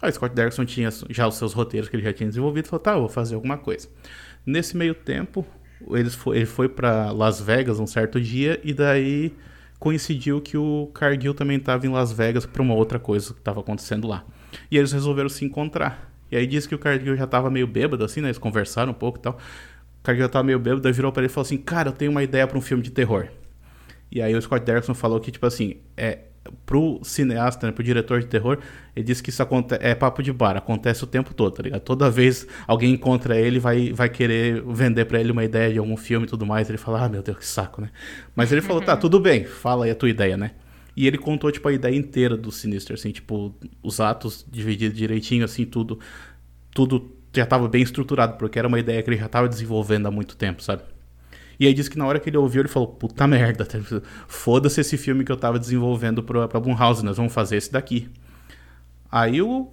Aí o Scott Derrickson tinha já os seus roteiros que ele já tinha desenvolvido. Falou, tá, eu vou fazer alguma coisa. Nesse meio tempo, eles fo- ele foi pra Las Vegas um certo dia e daí coincidiu que o Cargill também estava em Las Vegas pra uma outra coisa que estava acontecendo lá. E eles resolveram se encontrar. E aí disse que o Cargill já tava meio bêbado, assim, né? Eles conversaram um pouco e tal. O Cargill já tava meio bêbado, daí virou pra ele e falou assim: Cara, eu tenho uma ideia pra um filme de terror. E aí o Scott Derrickson falou que, tipo assim, é, pro cineasta, né, pro diretor de terror, ele disse que isso é papo de bar, acontece o tempo todo, tá ligado? Toda vez alguém encontra ele, vai, vai querer vender pra ele uma ideia de algum filme e tudo mais, ele fala, ah, meu Deus, que saco, né? Mas ele falou, tá, tudo bem, fala aí a tua ideia, né? E ele contou, tipo, a ideia inteira do Sinister, assim, tipo, os atos divididos direitinho, assim, tudo, tudo já tava bem estruturado, porque era uma ideia que ele já tava desenvolvendo há muito tempo, sabe? E aí disse que na hora que ele ouviu, ele falou, puta merda, foda-se esse filme que eu tava desenvolvendo pra, pra Blumhouse, nós vamos fazer esse daqui. Aí o,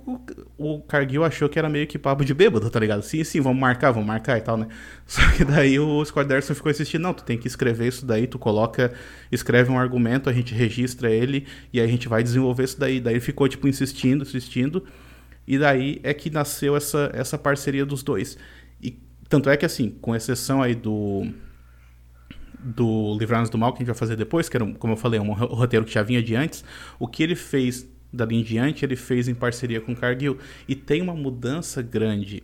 o, o Cargill achou que era meio que papo de bêbado, tá ligado? Sim, sim, vamos marcar, vamos marcar e tal, né? Só que daí o Scott ficou insistindo, não, tu tem que escrever isso daí, tu coloca, escreve um argumento, a gente registra ele e aí a gente vai desenvolver isso daí. Daí ficou, tipo, insistindo, insistindo. E daí é que nasceu essa, essa parceria dos dois. E tanto é que, assim, com exceção aí do do Livrar-nos do Mal, que a gente vai fazer depois, que era, como eu falei, um roteiro que já vinha de antes, o que ele fez dali em diante ele fez em parceria com Cargill. E tem uma mudança grande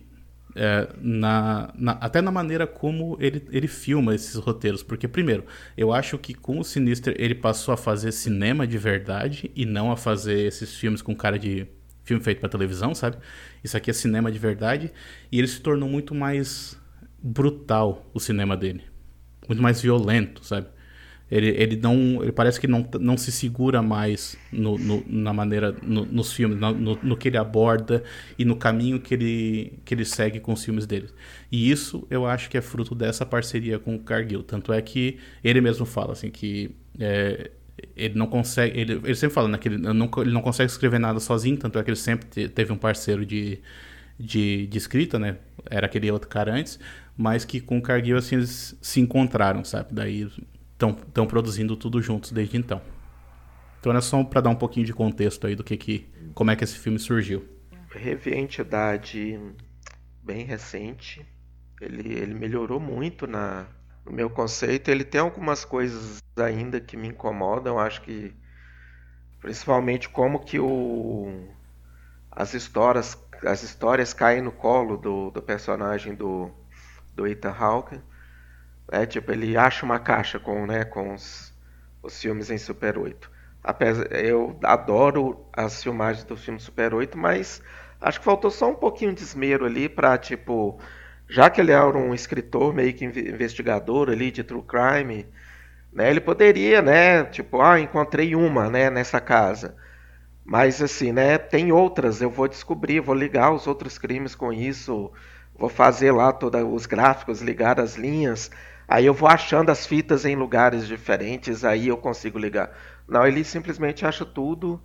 é, na, na, até na maneira como ele, ele filma esses roteiros. Porque, primeiro, eu acho que com o Sinister ele passou a fazer cinema de verdade e não a fazer esses filmes com cara de filme feito para televisão, sabe? Isso aqui é cinema de verdade. E ele se tornou muito mais brutal o cinema dele. Muito mais violento, sabe? Ele, ele não. Ele parece que não, não se segura mais no, no na maneira. No, nos filmes, no, no, que ele aborda e no caminho que ele, que ele segue com os filmes dele. E isso eu acho que é fruto dessa parceria com o Cargill. Tanto é que ele mesmo fala assim que. É, ele não consegue. Ele, ele sempre fala né, que ele não, ele não consegue escrever nada sozinho, tanto é que ele sempre teve um parceiro de, de, de escrita, né? Era aquele outro cara antes, mas que com o Cargill assim eles se encontraram, sabe? Daí estão produzindo tudo juntos desde então. Então era só para dar um pouquinho de contexto aí do que, que como é que esse filme surgiu. Revi a entidade bem recente. Ele, ele melhorou muito na, no meu conceito. Ele tem algumas coisas ainda que me incomodam. Acho que principalmente como que o, as histórias as histórias caem no colo do, do personagem do, do Ethan Hawke é, tipo, ele acha uma caixa com, né, com os, os filmes em Super 8. Apesar, eu adoro as filmagens do filme Super 8, mas acho que faltou só um pouquinho de esmero ali para tipo, já que ele era um escritor meio que investigador ali de true crime, né, ele poderia, né, tipo, ah, encontrei uma, né, nessa casa. Mas assim, né, tem outras, eu vou descobrir, vou ligar os outros crimes com isso, vou fazer lá todos os gráficos, ligar as linhas. Aí eu vou achando as fitas em lugares diferentes, aí eu consigo ligar. Não, ele simplesmente acha tudo,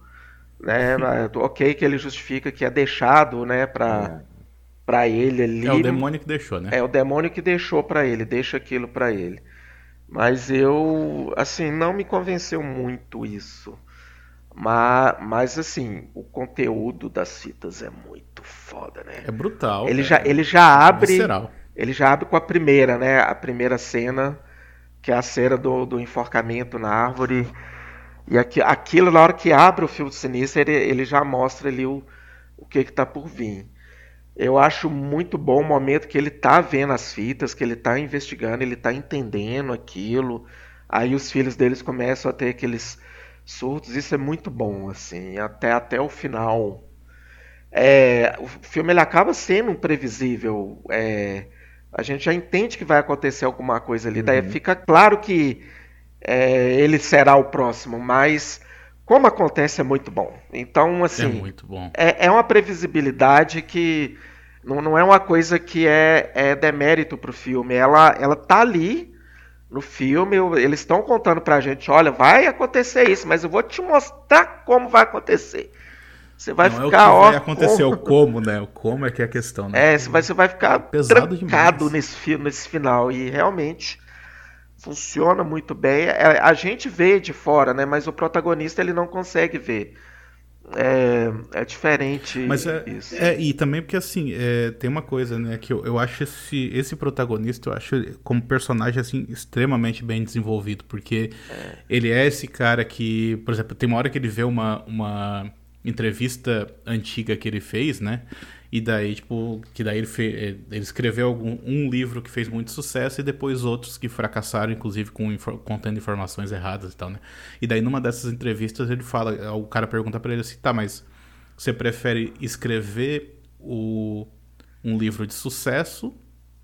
né? ok, que ele justifica que é deixado, né, para é. para ele ali. É o demônio que deixou, né? É o demônio que deixou para ele, deixa aquilo para ele. Mas eu, assim, não me convenceu muito isso. Mas, mas assim, o conteúdo das fitas é muito foda, né? É brutal. Ele, já, ele já abre. Visceral ele já abre com a primeira, né? A primeira cena, que é a cena do, do enforcamento na árvore. E aqui, aquilo, na hora que abre o filme sinistro, ele, ele já mostra ali o, o que está por vir. Eu acho muito bom o momento que ele está vendo as fitas, que ele está investigando, ele está entendendo aquilo. Aí os filhos deles começam a ter aqueles surtos. Isso é muito bom, assim, até, até o final. É, o filme ele acaba sendo previsível. É, a gente já entende que vai acontecer alguma coisa ali. Uhum. Daí fica claro que é, ele será o próximo, mas como acontece é muito bom. Então, assim. É muito bom. É, é uma previsibilidade que não, não é uma coisa que é, é demérito pro filme. Ela, ela tá ali no filme, eles estão contando pra gente: olha, vai acontecer isso, mas eu vou te mostrar como vai acontecer. Você vai não ficar. É o que vai acontecer, como... o como, né? O como é que é a questão, né? É, você vai ficar pesado trancado nesse, nesse final. E realmente funciona muito bem. É, a gente vê de fora, né? Mas o protagonista ele não consegue ver. É, é diferente Mas é, isso. É, e também porque assim, é, tem uma coisa, né, que eu, eu acho esse, esse protagonista, eu acho como personagem assim, extremamente bem desenvolvido, porque é. ele é esse cara que, por exemplo, tem uma hora que ele vê uma, uma entrevista antiga que ele fez, né? E daí, tipo, que daí ele, fez, eh, ele escreveu algum, um livro que fez muito sucesso e depois outros que fracassaram, inclusive com contendo informações erradas e tal, né? E daí numa dessas entrevistas ele fala, o cara pergunta para ele assim, tá, mas você prefere escrever o, um livro de sucesso,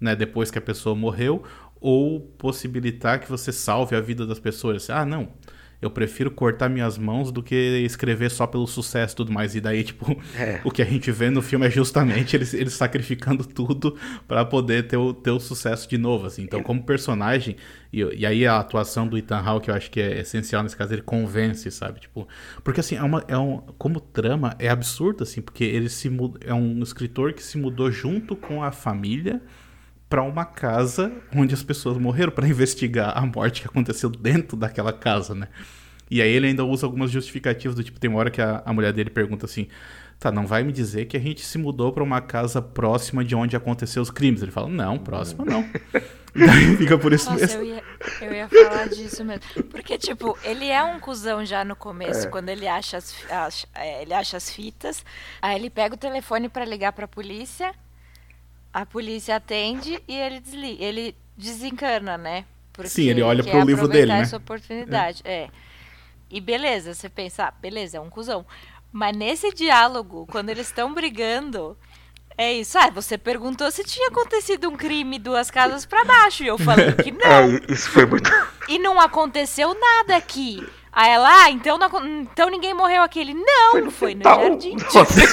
né, depois que a pessoa morreu, ou possibilitar que você salve a vida das pessoas? Ah, não eu prefiro cortar minhas mãos do que escrever só pelo sucesso e tudo mais. E daí, tipo, é. o que a gente vê no filme é justamente eles, eles sacrificando tudo para poder ter o, ter o sucesso de novo, assim. Então, como personagem, e, e aí a atuação do Ethan Hawke, eu acho que é essencial nesse caso, ele convence, sabe? Tipo, porque assim, é uma, é um, como trama, é absurdo, assim, porque ele se é um escritor que se mudou junto com a família para uma casa onde as pessoas morreram para investigar a morte que aconteceu dentro daquela casa, né? E aí ele ainda usa algumas justificativas do tipo, tem uma hora que a, a mulher dele pergunta assim, tá, não vai me dizer que a gente se mudou para uma casa próxima de onde aconteceu os crimes. Ele fala, não, próxima não. Daí fica por isso Nossa, mesmo. Eu ia, eu ia falar disso mesmo. Porque, tipo, ele é um cuzão já no começo, é. quando ele acha, as, acha, é, ele acha as fitas. Aí ele pega o telefone para ligar pra polícia. A polícia atende e ele desliga, ele desencana, né? Porque Sim, ele olha pro livro dele, né? essa oportunidade, é. é. E beleza, você pensa, ah, beleza, é um cuzão. Mas nesse diálogo, quando eles estão brigando, é isso. Ah, você perguntou se tinha acontecido um crime duas casas para baixo. E eu falei que não. É, isso foi muito. E não aconteceu nada aqui. Aí ela, ah, então, não, então ninguém morreu aquele. Não, foi no, foi no jardim. Nossa,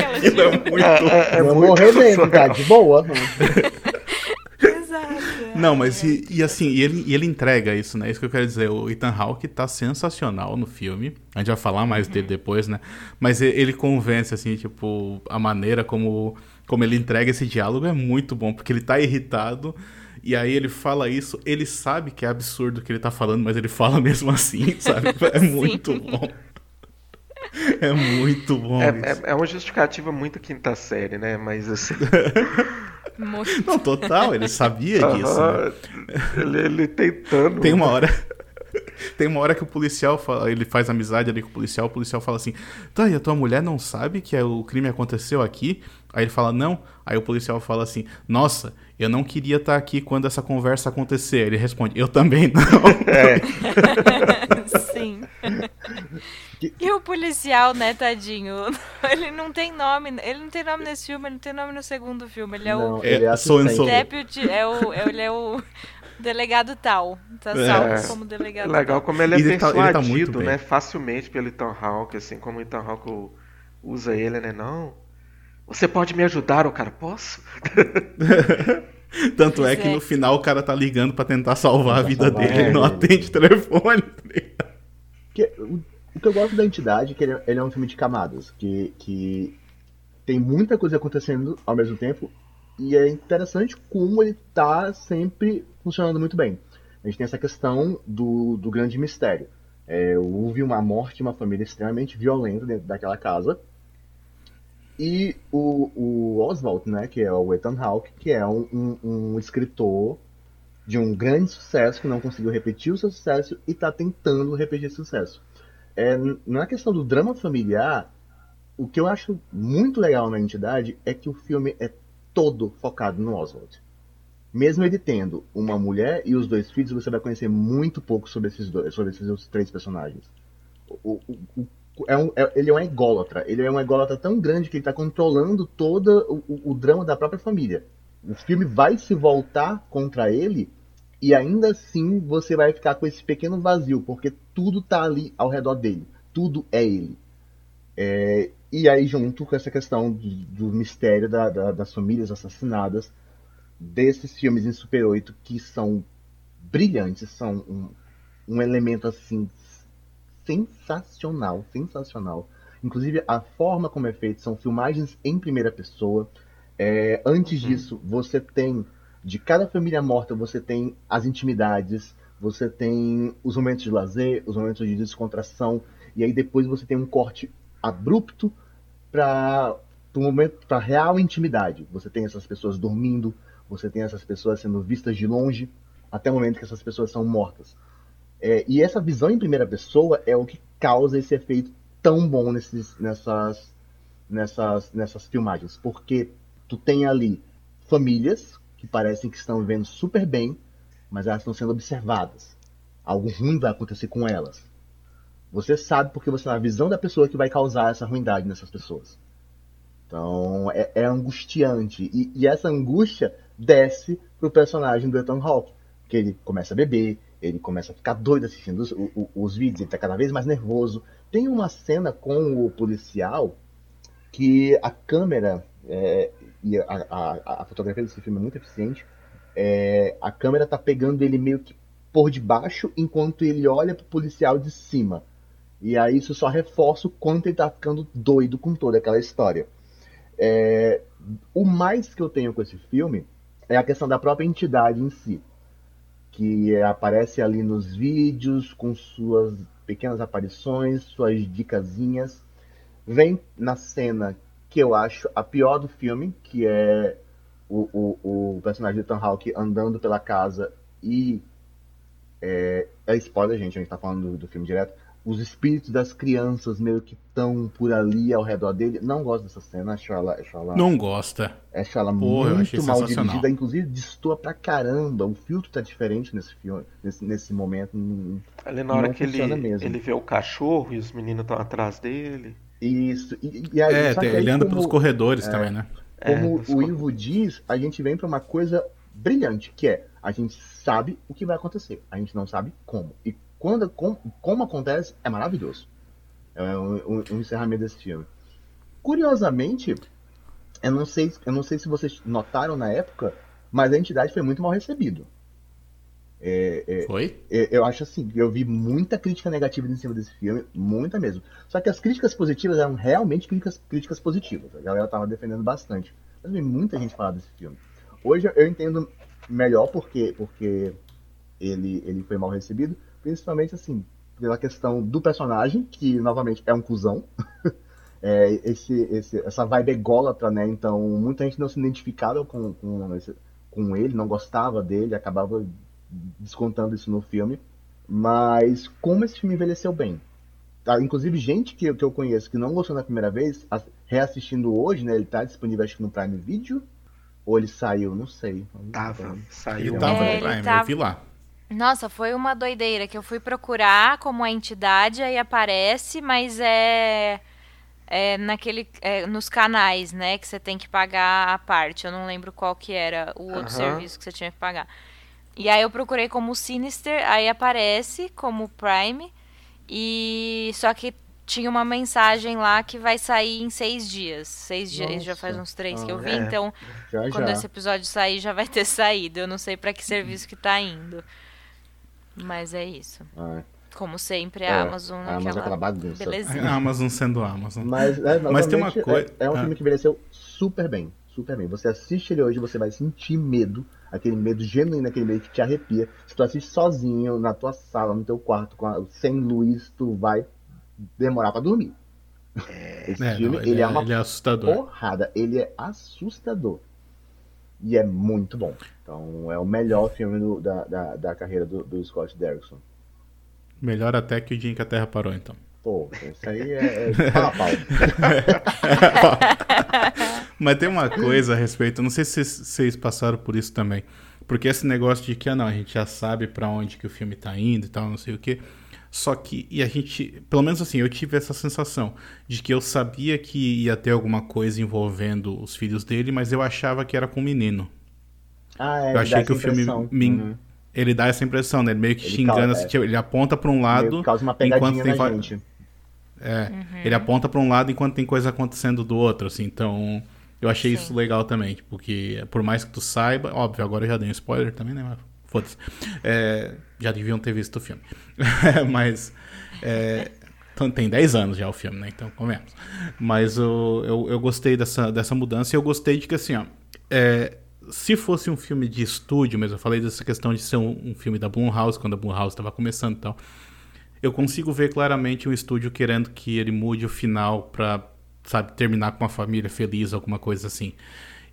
é muito. É, é, é muito morrer mesmo, tá? De boa. Exato. Não, mas e, e, assim, e ele, e ele entrega isso, né? Isso que eu quero dizer. O Ethan Hawke tá sensacional no filme. A gente vai falar mais uhum. dele depois, né? Mas ele convence, assim, tipo, a maneira como, como ele entrega esse diálogo é muito bom, porque ele tá irritado. E aí ele fala isso, ele sabe que é absurdo o que ele tá falando, mas ele fala mesmo assim, sabe? É muito bom. É muito bom. É, é, é, uma justificativa muito quinta série, né? Mas assim. muito. Não, total, ele sabia disso. Né? Ele, ele tentando. Tem uma hora. Tem uma hora que o policial fala, ele faz amizade ali com o policial, o policial fala assim: Tá, e a tua mulher não sabe que é o crime aconteceu aqui? Aí ele fala: Não. Aí o policial fala assim: Nossa, eu não queria estar aqui quando essa conversa acontecer. Ele responde: Eu também não. É. Sim. E o policial, né, tadinho? Ele não tem nome. Ele não tem nome nesse filme, ele não tem nome no segundo filme. Ele é não, o. Ele é, é Deputy, é o, é, ele é o delegado tal. Tá salvo é. como delegado é Legal tal. como ele é ele persuadido, tá, né? Facilmente pelo Ethan Hawke, assim como o Ethan Hawke usa ele, né? Não. Você pode me ajudar, o cara? Posso? Tanto é que no final o cara tá ligando para tentar salvar a vida salvar dele, ele não atende telefone. Tá que, o, o, que eu gosto da entidade é que ele, ele, é um filme de camadas, que, que tem muita coisa acontecendo ao mesmo tempo e é interessante como ele tá sempre funcionando muito bem. A gente tem essa questão do, do grande mistério. É, houve uma morte de uma família extremamente violenta dentro daquela casa e o, o Oswald, né, que é o Ethan Hawke, que é um, um, um, escritor de um grande sucesso que não conseguiu repetir o seu sucesso e está tentando repetir esse sucesso. É, na questão do drama familiar, o que eu acho muito legal na entidade é que o filme é todo focado no Oswald. Mesmo ele tendo uma mulher e os dois filhos, você vai conhecer muito pouco sobre esses dois, sobre esses três personagens. O, o, o é um, é, ele é um ególatra. Ele é um ególatra tão grande que ele está controlando todo o, drama da própria família. O filme vai se voltar contra ele e ainda assim você vai ficar com esse pequeno vazio, porque tudo está ali ao redor dele. Tudo é ele. É, e aí, junto com essa questão do, do mistério da, da, das famílias assassinadas, desses filmes em Super 8 que são brilhantes, são um, um elemento assim sensacional, sensacional. Inclusive, a forma como é feito são filmagens em primeira pessoa. É, antes uhum. disso, você tem, de cada família morta, você tem as intimidades, você tem os momentos de lazer, os momentos de descontração, e aí depois você tem um corte abrupto para para real intimidade. Você tem essas pessoas dormindo, você tem essas pessoas sendo vistas de longe, até o momento que essas pessoas são mortas. É, e essa visão em primeira pessoa é o que causa esse efeito tão bom nesses, nessas, nessas, nessas filmagens. Porque tu tem ali famílias que parecem que estão vivendo super bem, mas elas estão sendo observadas. Algo ruim vai acontecer com elas. Você sabe porque você tem a visão da pessoa que vai causar essa ruindade nessas pessoas. Então é, é angustiante. E, e, essa angústia desce pro personagem do Ethan Hawke. Que ele começa a beber, ele começa a ficar doido assistindo os, os, os vídeos, ele tá cada vez mais nervoso. Tem uma cena com o policial que a câmera é, e a, a, a, fotografia desse filme é muito eficiente. É, a câmera tá pegando ele meio que por debaixo enquanto ele olha pro policial de cima. E aí isso só reforça o quanto ele tá ficando doido com toda aquela história. É, o mais que eu tenho com esse filme é a questão da própria entidade em si. Que aparece ali nos vídeos, com suas pequenas aparições, suas dicasinhas. Vem na cena que eu acho a pior do filme, que é o, o, o personagem de Ethan Hawke andando pela casa e. É, é spoiler, gente, a gente tá falando do, do filme direto os espíritos das crianças meio que estão por ali ao redor dele. Não gosto dessa cena, acho ela. Acho ela não gosta. Acho ela Porra, muito mal dirigida, inclusive destoa pra caramba. O filtro tá diferente nesse filme, nesse, nesse momento. Ali na hora que ele, mesmo. ele vê o cachorro e os meninos estão atrás dele. Isso. E, e aí, é, ele anda como, pelos corredores é, também, né? Como é, o Ivo diz, a gente vem pra uma coisa brilhante, que é a gente sabe o que vai acontecer, a gente não sabe como. E quando, com, como acontece, é maravilhoso. É um, um, um, encerramento desse filme. Curiosamente, eu não, sei, eu não sei se vocês notaram na época, mas a entidade foi muito mal recebido. É, é, foi? É, eu acho assim, eu vi muita crítica negativa em cima desse filme, muita mesmo. Só que as críticas positivas eram realmente críticas, críticas positivas. A galera tava defendendo bastante. Mas vi muita gente falar desse filme. Hoje eu entendo melhor porque, porque ele, ele foi mal recebido, principalmente assim, pela questão do personagem, que novamente é um cuzão. é, esse, esse, essa vibe ególatra, né? Então muita gente não se identificava com, com, esse, com ele, não gostava dele, acabava descontando isso no filme. Mas como esse filme envelheceu bem. Tá? Inclusive, gente que, que eu conheço que não gostou na primeira vez, reassistindo hoje, né? Ele tá disponível acho que no Prime Video. Ou ele saiu, não sei. Tava, saiu. Ele tava é, no Prime, eu vi lá. Nossa, foi uma doideira que eu fui procurar como a entidade, aí aparece, mas é, é naquele é, nos canais, né, que você tem que pagar a parte. Eu não lembro qual que era o outro uhum. serviço que você tinha que pagar. E aí eu procurei como Sinister, aí aparece como Prime e só que tinha uma mensagem lá que vai sair em seis dias. Seis Nossa. dias, já faz uns três ah, que eu vi, é. então já, quando já. esse episódio sair já vai ter saído. Eu não sei para que serviço que tá indo. Mas é isso. É. Como sempre, a é, Amazon a Amazon é aquela bagunça. Belezinha. A Amazon sendo a Amazon. Mas, é, Mas tem uma coisa. É, é um ah. filme que envelheceu super bem. Super bem. Você assiste ele hoje, você vai sentir medo. Aquele medo genuíno, aquele medo que te arrepia. Se tu assiste sozinho, na tua sala, no teu quarto, a, sem luz, tu vai demorar para dormir. Esse é, filme, não, ele, ele, é, uma ele é assustador. porrada. Ele é assustador. E é muito bom. Então é o melhor filme do, da, da, da, carreira do, do, Scott Derrickson. Melhor até que o dia em que a Terra parou, então. Pô, isso aí é, é. Mas tem uma coisa a respeito, não sei se vocês passaram por isso também. Porque esse negócio de que, ah, não, a gente já sabe para onde que o filme tá indo e tal, não sei o que. Só que, e a gente, pelo menos assim, eu tive essa sensação de que eu sabia que ia ter alguma coisa envolvendo os filhos dele, mas eu achava que era com o menino. Ah, é, eu achei que o filme me, uhum. ele dá essa impressão, né? Ele meio que ele xingando, assim, tipo, ele aponta para um lado causa uma enquanto tem gente. É, uhum. ele aponta para um lado enquanto tem coisa acontecendo do outro, assim. Então, eu achei Sim. isso legal também, porque por mais que tu saiba, óbvio, agora eu já dei um spoiler também, né? Mas foda-se. É, já deviam ter visto o filme. Mas. É, então, tem 10 anos já o filme, né? Então, comemos. Mas eu, eu, eu, gostei dessa, dessa mudança e eu gostei de que, assim, ó. É, se fosse um filme de estúdio mesmo, eu falei dessa questão de ser um, um filme da Blumhouse, quando a Blumhouse estava começando e tal. Eu consigo ver claramente um estúdio querendo que ele mude o final pra, sabe, terminar com uma família feliz, alguma coisa assim.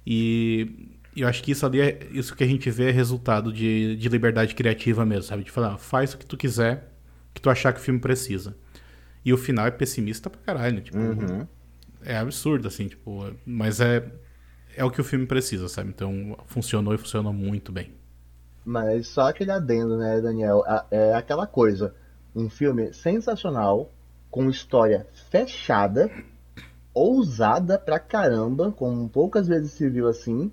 E eu acho que isso ali é isso que a gente vê é resultado de, de liberdade criativa mesmo, sabe? De falar, faz o que tu quiser, que tu achar que o filme precisa. E o final é pessimista pra caralho, né? Tipo, uhum. é absurdo, assim, tipo, mas é, é o que o filme precisa, sabe? Então funcionou e funcionou muito bem. Mas só aquele adendo, né, Daniel? É aquela coisa. Um filme sensacional, com história fechada, ousada pra caramba, como poucas vezes se viu assim,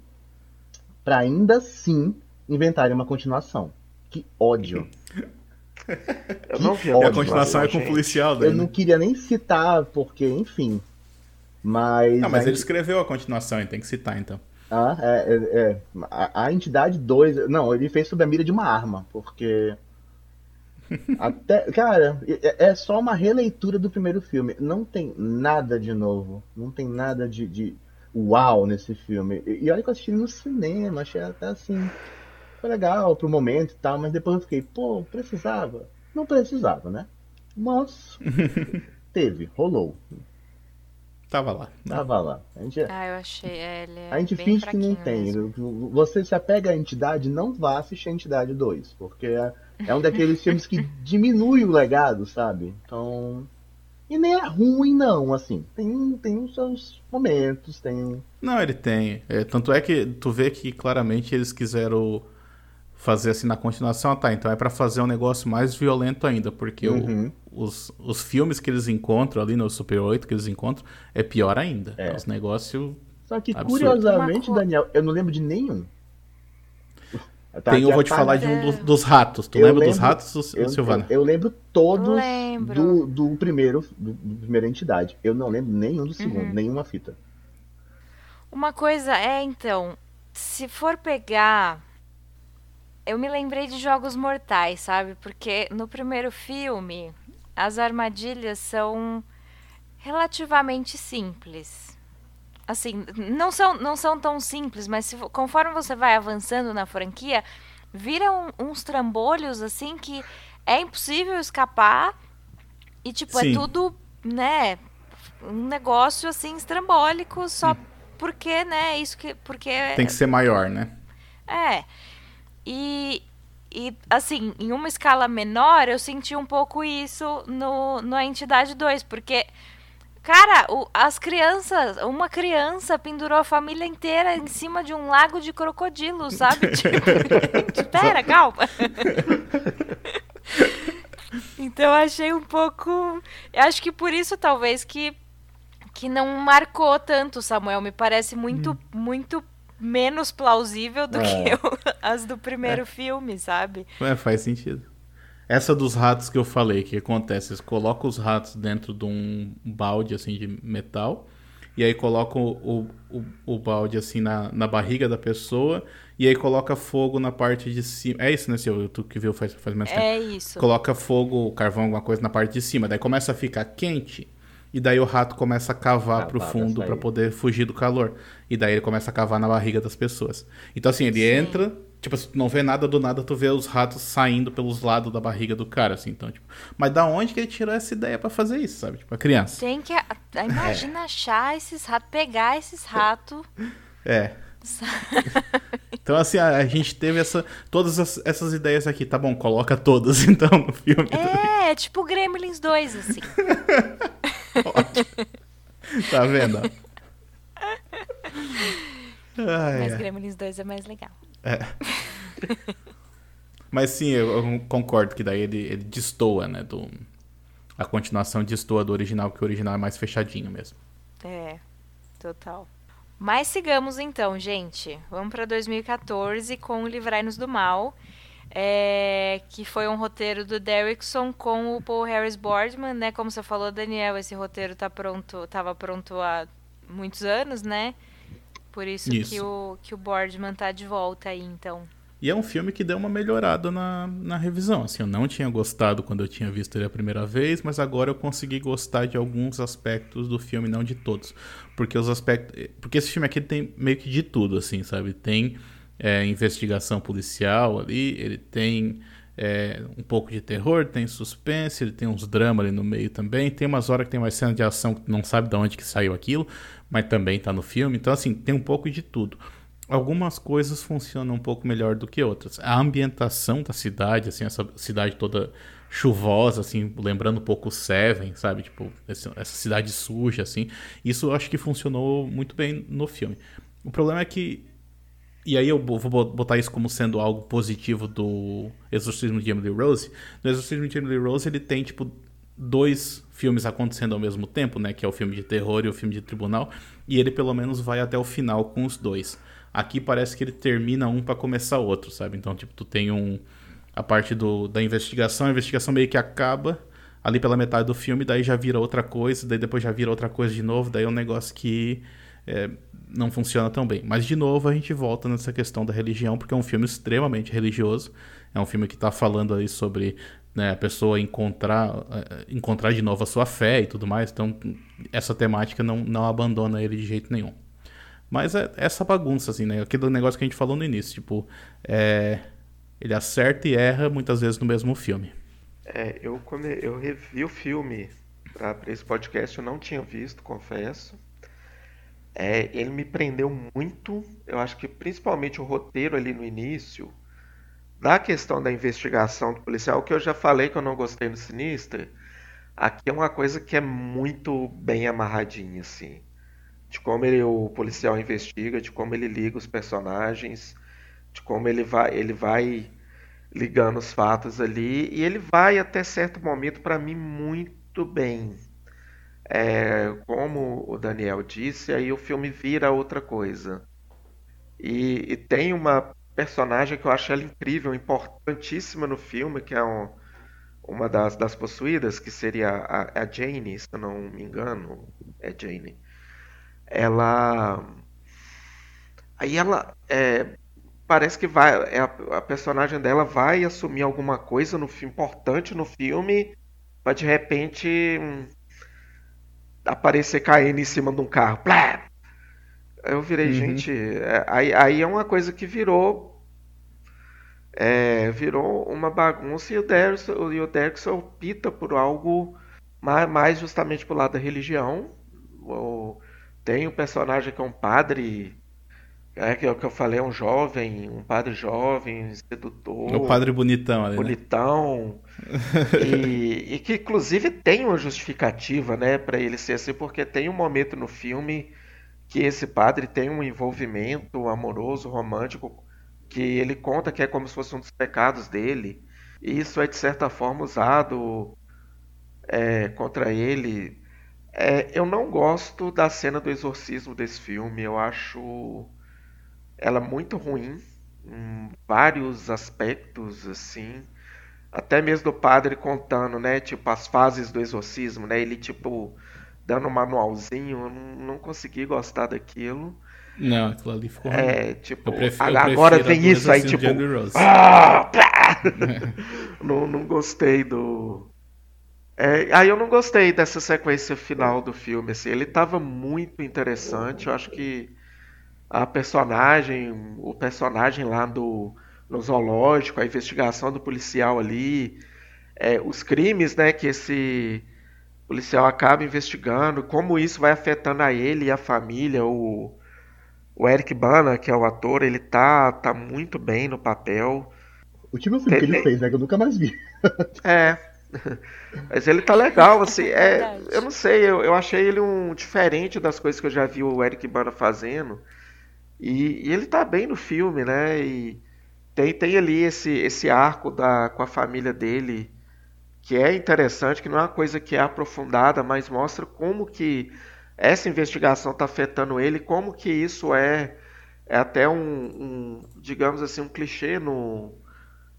para ainda assim inventarem uma continuação. Que ódio. Eu não vi a, a continuação é com o policial daí, Eu não né? queria nem citar, porque, enfim. Mas. Não, mas ele escreveu a continuação, ele tem que citar então. Ah, é, é, é. A, a, entidade 2. Não, ele fez sob a mira de uma arma, porque. Até, cara, é, é só uma releitura do primeiro filme. Não tem nada de novo. Não tem nada de, de uau nesse filme. E, e olha que eu assisti no cinema, achei até assim. Foi legal pro momento e tal, mas depois eu fiquei, pô, precisava? Não precisava, né? Mas teve, rolou. Tava lá. Né? Tava lá. A gente, ah, eu achei. É, ele é a gente finge que não tem. Mesmo. Você se apega à entidade, não vá assistir a entidade 2. Porque é, é um daqueles filmes que diminui o legado, sabe? Então. E nem é ruim, não, assim. Tem, tem os seus momentos, tem. Não, ele tem. É, tanto é que tu vê que claramente eles quiseram fazer assim na continuação, ah, tá, então é para fazer um negócio mais violento ainda, porque uhum. o, os, os filmes que eles encontram ali no Super 8 que eles encontram é pior ainda. É, é os negócios. Só que absurdo. curiosamente, Daniel, eu não lembro de nenhum. Tá, Tem, eu vou te falar de um dos, dos ratos. Tu eu lembra lembro, dos ratos, eu, Silvana? Eu, eu lembro todos lembro. Do, do primeiro, do, do, primeira entidade. Eu não lembro nenhum do segundo, uhum. nenhuma fita. Uma coisa é, então, se for pegar eu me lembrei de Jogos Mortais, sabe? Porque no primeiro filme as armadilhas são relativamente simples. Assim, não são, não são tão simples, mas se, conforme você vai avançando na franquia, viram uns trambolhos assim que é impossível escapar e tipo é Sim. é tudo, né, um negócio assim estrambólico só hum. porque, né, isso que porque tem que ser maior, né? É. E, e, assim, em uma escala menor, eu senti um pouco isso no, no Entidade 2, porque, cara, o, as crianças, uma criança pendurou a família inteira em cima de um lago de crocodilo, sabe? tipo, pera, calma. então, achei um pouco. Eu acho que por isso, talvez, que, que não marcou tanto, Samuel. Me parece muito, hum. muito menos plausível do é. que as do primeiro é. filme, sabe? É, faz sentido. Essa dos ratos que eu falei, que acontece? Eles colocam os ratos dentro de um balde assim de metal. E aí colocam o, o, o balde assim na, na barriga da pessoa. E aí coloca fogo na parte de cima. É isso, né, Silvio? Tu que viu faz, faz mais tempo. É isso. Coloca fogo, carvão, alguma coisa na parte de cima. Daí começa a ficar quente. E daí o rato começa a cavar ah, pro fundo para poder fugir do calor. E daí ele começa a cavar na barriga das pessoas. Então assim, ele Sim. entra, tipo, se tu não vê nada do nada, tu vê os ratos saindo pelos lados da barriga do cara, assim, então, tipo, mas da onde que ele tirou essa ideia para fazer isso, sabe? Tipo, a criança. Tem que imagina é. achar esses ratos, pegar esses ratos. É. então, assim, a, a, gente teve essa, todas as, essas ideias aqui. Tá bom, coloca todas, então, no filme. É, tipo Gremlins 2, assim. tá vendo? Ai, Mas. Gremlins 2 é mais legal. É. Mas sim, eu, concordo que daí ele, ele destoa, né? Do, a continuação destoa do original, que o original é mais fechadinho mesmo. É, total. Mas sigamos então, gente. Vamos para 2014 com Livrai-nos do Mal é, que foi um roteiro do Derrickson com o Paul Harris Boardman, né? Como você falou, Daniel, esse roteiro tá pronto, tava pronto há muitos anos, né? Por isso, isso. que o que o Boardman tá de volta aí, então. E é um filme que deu uma melhorada na, na revisão. Assim, eu não tinha gostado quando eu tinha visto ele a primeira vez, mas agora eu consegui gostar de alguns aspectos do filme, não de todos. Porque os aspectos. Porque esse filme aqui tem meio que de tudo, assim, sabe? Tem é, investigação policial ali, ele tem é, um pouco de terror, tem suspense, ele tem uns dramas ali no meio também. Tem umas horas que tem uma cena de ação que não sabe de onde que saiu aquilo, mas também está no filme. Então, assim, tem um pouco de tudo. Algumas coisas funcionam um pouco melhor do que outras. A ambientação da cidade, assim, essa cidade toda chuvosa, assim, lembrando um pouco Seven, sabe? Tipo, essa cidade suja, assim. Isso eu acho que funcionou muito bem no filme. O problema é que e aí eu vou botar isso como sendo algo positivo do Exorcismo de Emily Rose. No Exorcismo de Emily Rose ele tem tipo dois filmes acontecendo ao mesmo tempo, né, que é o filme de terror e o filme de tribunal, e ele pelo menos vai até o final com os dois. Aqui parece que ele termina um para começar outro, sabe? Então, tipo, tu tem um a parte do, da investigação, a investigação meio que acaba ali pela metade do filme, daí já vira outra coisa, daí depois já vira outra coisa de novo, daí é um negócio que é, não funciona tão bem. Mas de novo a gente volta nessa questão da religião, porque é um filme extremamente religioso, é um filme que está falando aí sobre né, a pessoa encontrar, é, encontrar de novo a sua fé e tudo mais, então essa temática não, não abandona ele de jeito nenhum. Mas é essa bagunça, assim, né? Aquele negócio que a gente falou no início, tipo, é, ele acerta e erra muitas vezes no mesmo filme. É, eu, quando eu revi o filme para esse podcast, eu não tinha visto, confesso. É, ele me prendeu muito, eu acho que principalmente o roteiro ali no início, da questão da investigação do policial, que eu já falei que eu não gostei no Sinistra, aqui é uma coisa que é muito bem amarradinha, assim. De como ele, o policial investiga, de como ele liga os personagens, de como ele vai, ele vai ligando os fatos ali e ele vai até certo momento para mim muito bem. É, como o Daniel disse, aí o filme vira outra coisa. E, e, tem uma personagem que eu acho ela incrível, importantíssima no filme, que é um, uma das, das possuídas, que seria a, a Jane, se eu não me engano, é Jane. Ela. Aí ela. É, parece que vai é a, a, personagem dela vai assumir alguma coisa no importante no filme para de repente hum, aparecer caindo em cima de um carro Plá! eu virei uhum. gente é, aí, aí é uma coisa que virou é, virou uma bagunça e o Derrickson, e o Derrickson opta por algo mais, mais justamente pro lado da religião o, tem um personagem que é um padre é que, é que eu falei, é um jovem, um padre jovem, sedutor. O padre bonitão ali. Né? Bonitão. Né? e, e, que inclusive tem uma justificativa, né, para ele ser assim, porque tem um momento no filme que esse padre tem um envolvimento amoroso, romântico, que ele conta que é como se fosse um dos pecados dele. E isso é de certa forma usado é, contra ele. É, eu não gosto da cena do exorcismo desse filme. Eu acho ela é muito ruim em vários aspectos, assim. Até mesmo do padre contando, né? Tipo, as fases do exorcismo, né? Ele, tipo, dando um manualzinho. Eu não, não consegui gostar daquilo. Não, aquilo ali ficou É, tipo, eu prefiro, agora vem isso aí, tipo. Ah, não, não gostei do. É, aí eu não gostei dessa sequência final do filme. Assim, ele tava muito interessante. Eu acho que a personagem, o personagem lá do no zoológico, a investigação do policial ali, é, os crimes, né, que esse policial acaba investigando, como isso vai afetando a ele e a família, o, o Eric Bana, que é o ator, ele tá, tá muito bem no papel. O último filme ele, que ele fez, né, que eu nunca mais vi. é, mas ele tá legal, assim, é, eu não sei, eu, eu achei ele um diferente das coisas que eu já vi o Eric Bana fazendo. E, e, ele tá bem no filme, né? E tem, tem ali esse, esse arco da, com a família dele que é interessante, que não é uma coisa que é aprofundada, mas mostra como que essa investigação está afetando ele, como que isso é, é até um, um, digamos assim, um clichê no.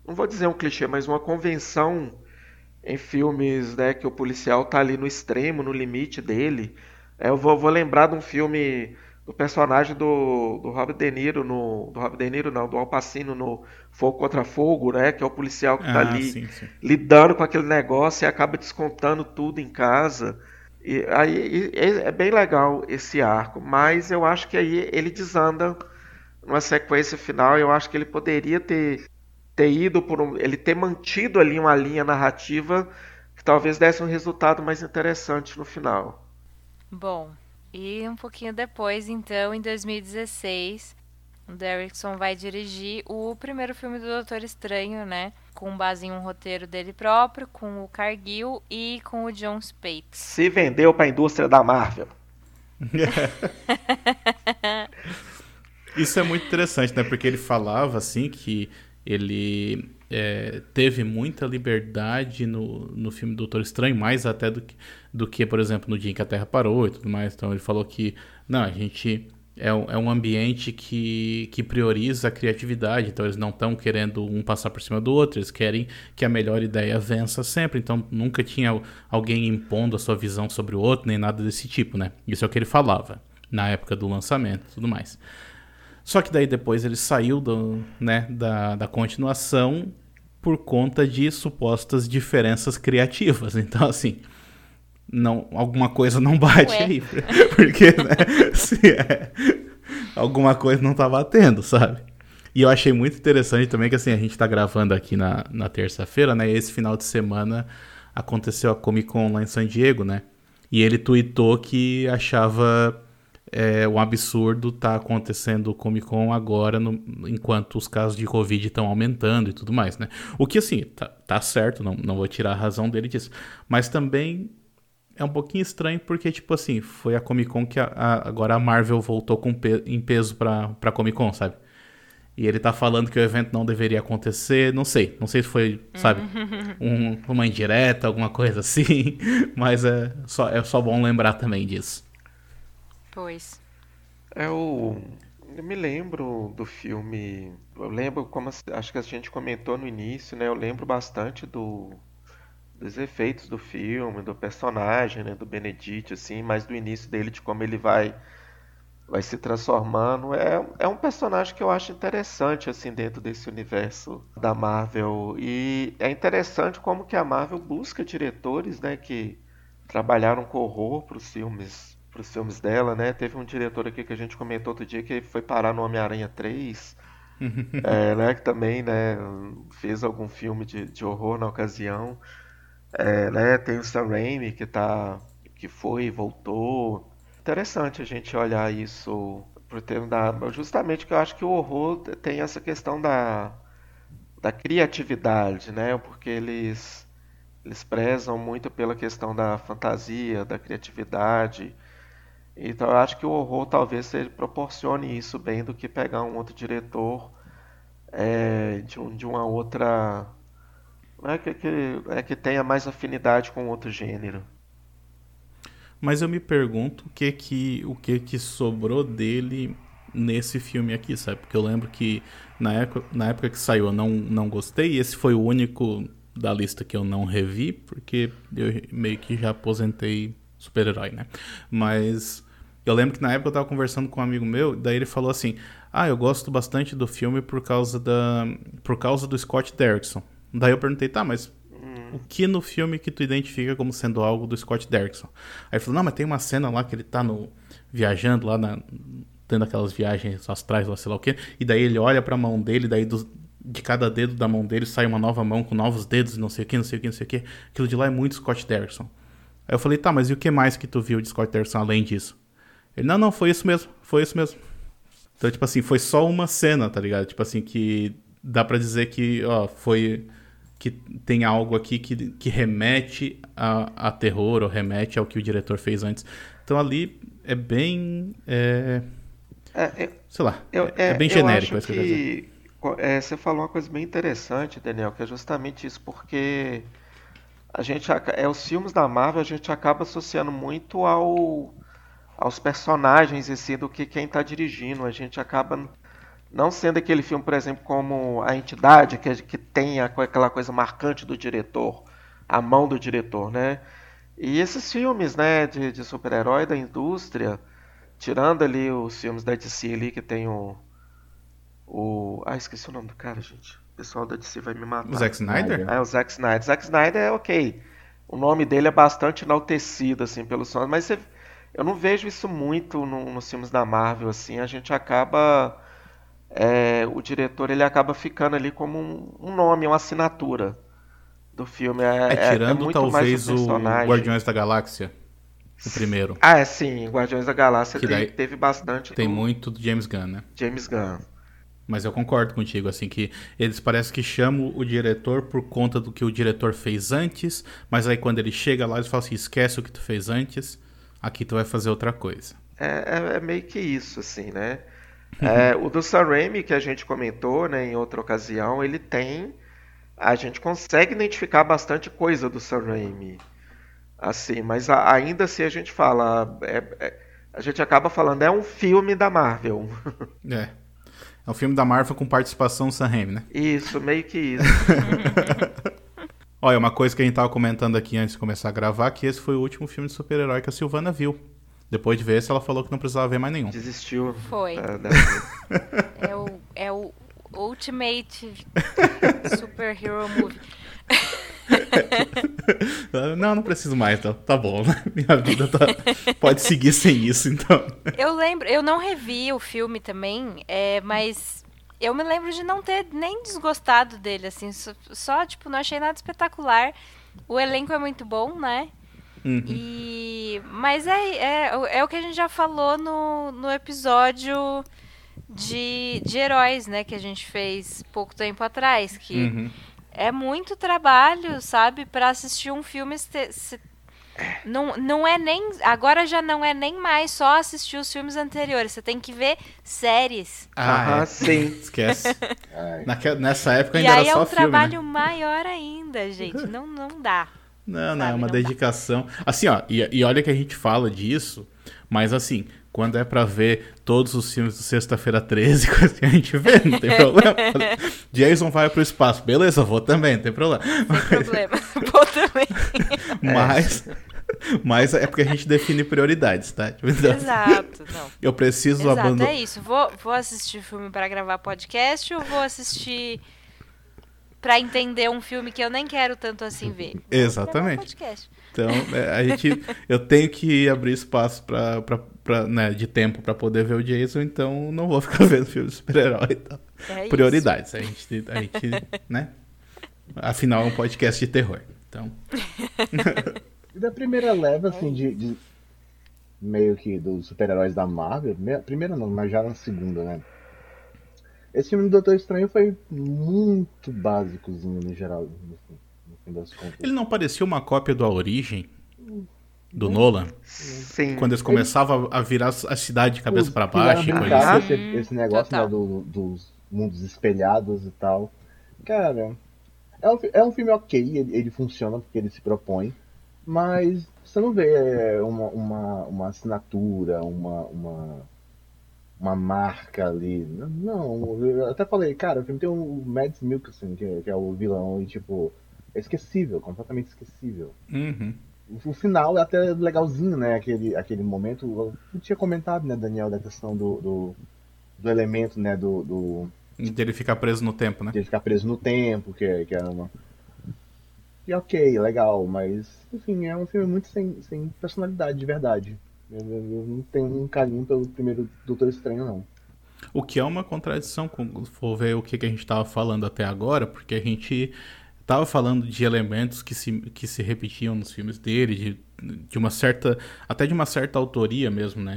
Não vou dizer um clichê, mas uma convenção em filmes né, que o policial tá ali no extremo, no limite dele. É, eu vou, vou lembrar de um filme do personagem do, do Robert De Niro no do Robert De Niro não, do Al Pacino no Fogo contra Fogo, né, que é o policial que está ah, ali sim, sim. lidando com aquele negócio e acaba descontando tudo em casa. E aí e, é bem legal esse arco, mas eu acho que aí ele desanda numa sequência final, eu acho que ele poderia ter ter ido por um, ele ter mantido ali uma linha narrativa que talvez desse um resultado mais interessante no final. Bom, e um pouquinho depois, então, em 2016, o Derrickson vai dirigir o primeiro filme do Doutor Estranho, né? Com base em um roteiro dele próprio, com o Cargill e com o John Spates. Se vendeu para a indústria da Marvel. Isso é muito interessante, né? Porque ele falava assim que ele é, teve muita liberdade no, no filme Doutor Estranho, mais até do que, do que, por exemplo, no dia em que a Terra parou e tudo mais. Então ele falou que, não, a gente é um, é um ambiente que, que prioriza a criatividade, então eles não estão querendo um passar por cima do outro, eles querem que a melhor ideia vença sempre, então nunca tinha alguém impondo a sua visão sobre o outro, nem nada desse tipo, né? Isso é o que ele falava na época do lançamento e tudo mais. Só que daí depois ele saiu do, né, da, da continuação por conta de supostas diferenças criativas. Então, assim, não, alguma coisa não bate Ué. aí. Porque, né, se é, alguma coisa não tá batendo, sabe? E eu achei muito interessante também que, assim, a gente tá gravando aqui na, na terça-feira, né? E esse final de semana aconteceu a Comic Con lá em San Diego, né? E ele tweetou que achava é um absurdo tá acontecendo o Comic Con agora, no, enquanto os casos de Covid estão aumentando e tudo mais, né? O que, assim, tá, tá certo, não, não vou tirar a razão dele disso. Mas também é um pouquinho estranho porque, tipo assim, foi a Comic Con que a, a, agora a Marvel voltou com pe em peso pra, pra Comic Con, sabe? E ele tá falando que o evento não deveria acontecer, não sei. Não sei se foi, sabe, um, uma indireta, alguma coisa assim. Mas é só, é só bom lembrar também disso. Pois. É o. Eu me lembro do filme. Eu lembro como acho que a gente comentou no início, né? Eu lembro bastante do dos efeitos do filme, do personagem, né, do Benedict, assim, mas do início dele, de como ele vai vai se transformando. É, é um personagem que eu acho interessante, assim, dentro desse universo da Marvel. E é interessante como que a Marvel busca diretores, né, que trabalharam com horror para os filmes para os filmes dela, né? Teve um diretor aqui que a gente comentou outro dia que foi parar no Homem-Aranha 3, é, né? Que também, né? Fez algum filme de, de horror na ocasião. É, né? Tem o Sam Raimi que tá, que foi e voltou. Interessante a gente olhar isso pro termo da justamente que eu acho que o horror tem essa questão da, da criatividade, né? Porque eles eles prezam muito pela questão da fantasia, da criatividade. Então eu acho que o horror talvez ele proporcione isso bem do que pegar um outro diretor é, de, um, de uma outra. Né, que, que, é, que tenha mais afinidade com outro gênero. Mas eu me pergunto o que que, o que, que sobrou dele nesse filme aqui, sabe? Porque eu lembro que na época, na época que saiu eu não, não gostei, e esse foi o único da lista que eu não revi, porque eu meio que já aposentei super-herói, né? Mas eu lembro que na época eu tava conversando com um amigo meu, daí ele falou assim: "Ah, eu gosto bastante do filme por causa da por causa do Scott Derrickson". Daí eu perguntei: "Tá, mas o que no filme que tu identifica como sendo algo do Scott Derrickson?". Aí ele falou: "Não, mas tem uma cena lá que ele tá no viajando lá na tendo aquelas viagens astrais, lá sei lá o quê, e daí ele olha para a mão dele, daí do, de cada dedo da mão dele sai uma nova mão com novos dedos, não sei o que, não sei o que, não sei o que. Aquilo de lá é muito Scott Derrickson. Aí eu falei, tá, mas e o que mais que tu viu de Scott Derrickson além disso? Ele, não, não, foi isso mesmo, foi isso mesmo. Então, tipo assim, foi só uma cena, tá ligado? Tipo assim, que dá para dizer que, ó, foi. Que tem algo aqui que, que remete a, a terror ou remete ao que o diretor fez antes. Então ali é bem. É, é, é sei lá. Eu, é, é, bem genérico acho que, é, você falou uma coisa bem interessante, Daniel, que é justamente isso, porque a gente é os filmes da Marvel a gente acaba associando muito ao aos personagens em si do que quem está dirigindo. A gente acaba não sendo aquele filme, por exemplo, como a entidade que, que tem aquela coisa marcante do diretor, a mão do diretor, né? E esses filmes, né, de, de super-herói da indústria, tirando ali os filmes da DC ali que tem o, o, ah, esqueci o nome do cara, gente. O pessoal da DC vai me matar. O Zack Snyder? É, o Zack Snyder. Zack Snyder é ok. O nome dele é bastante enaltecido, assim, pelos sons, mas você eu não vejo isso muito no, nos filmes da Marvel, assim. A gente acaba. É, o diretor ele acaba ficando ali como um, um nome, uma assinatura do filme. É, é, é tirando é talvez o Guardiões da Galáxia. O primeiro. Ah, é sim. Guardiões da Galáxia teve, teve, bastante. Tem do... muito do James Gunn, né? James Gunn. Mas eu concordo contigo, assim, que eles parecem que chamam o diretor por conta do que o diretor fez antes, mas aí quando ele chega lá, eles falam assim, esquece o que tu fez antes aqui tu vai fazer outra coisa. É, é, é meio que isso, assim, né? É, o do Sam Raimi, que a gente comentou né, em outra ocasião, ele tem. A gente consegue identificar bastante coisa do Sam Raimi. Assim, mas a, ainda assim a gente fala. É, é, a gente acaba falando, é um filme da Marvel. É. É um filme da Marvel com participação do Sam Raimi, né? Isso, meio que isso. Olha, uma coisa que a gente tava comentando aqui antes de começar a gravar, que esse foi o último filme de super-herói que a Silvana viu. Depois de ver esse, ela falou que não precisava ver mais nenhum. Desistiu. Foi. é, da- É o, é o Ultimate Superhero Movie. Não, não preciso mais, então. Tá bom, né? Minha vida tá... pode seguir sem isso, então. Eu lembro, eu não revi o filme também, é, mas eu me lembro de não ter nem desgostado dele, assim, só, só, tipo, não achei nada espetacular. O elenco é muito bom, né? Uhum. E mas é, é, é o que a gente já falou no, no episódio de, de heróis, né, que a gente fez pouco tempo atrás, que Uhum. é muito trabalho, sabe, Pra assistir um filme. se- se- Não, não é nem. Agora já não é nem mais só assistir os filmes anteriores. Você tem que ver séries. Ah, Aham, é. sim. Esquece. Ai, Naque- Nessa época E ainda aí era é só um filme, né? trabalho maior ainda, gente. Não, não dá. Não, não, é sabe, uma não dá. dedicação. Assim, ó, e, e olha que a gente fala disso, mas assim, quando é pra ver todos os filmes do Sexta-feira 13, coisa que a gente vê, não tem problema. Jason vai pro espaço, beleza, vou também, não tem problema. Sem problema. Pô, também. Mas, mas é porque a gente define prioridades, tá? Tipo, então, Exato. Não. eu preciso Exato, abandonar. é isso. Vou, vou assistir filme pra gravar podcast ou vou assistir pra entender um filme que eu nem quero tanto assim ver? Exatamente. Então, é, a gente, eu tenho que abrir espaço pra, pra, pra, né, de tempo pra poder ver o Jason, então não vou ficar vendo filme de super-herói e tal. É isso. Prioridades. A gente, a gente, né? Afinal, é um podcast de terror. Então, E da primeira leva, assim, de, de- meio que dos super-heróis da Marvel, me- primeira não, mas já na segunda, né? Esse filme do Doutor Estranho foi muito básicozinho no geral, no, fim- no fim das contas. ele não parecia uma cópia do A Origem? Do Nolan? Sim. Quando eles começavam a virar a cidade de cabeça fizeram baixo e coisa assim. esse, esse negócio Total. né, do- dos mundos espelhados e tal. Cara, é um, é um filme ok, ele, ele funciona porque ele se propõe, mas você não vê é, uma, uma, uma assinatura, uma, uma, uma marca ali. Não, eu até falei, cara, o filme tem o Mads Mikkelsen, que, é- que é o vilão, e tipo, é esquecível, completamente esquecível. Uhum. O final é até legalzinho, né? Aquele, aquele momento. Eu tinha comentado, né, Daniel, da questão do, do, do elemento, né? Do, do, Dele ficar preso no tempo, né? de ele ficar preso no tempo, que, é- que é uma. E ok, legal, mas enfim, é um filme muito sem, sem personalidade de verdade. Eu, não tenho um carinho pelo primeiro Doutor Estranho, não. O que é uma contradição, com- se for ver o que, que a gente estava falando até agora, porque a gente estava falando de elementos que se, que se repetiam nos filmes dele, de, de uma certa. até de uma certa autoria mesmo, né?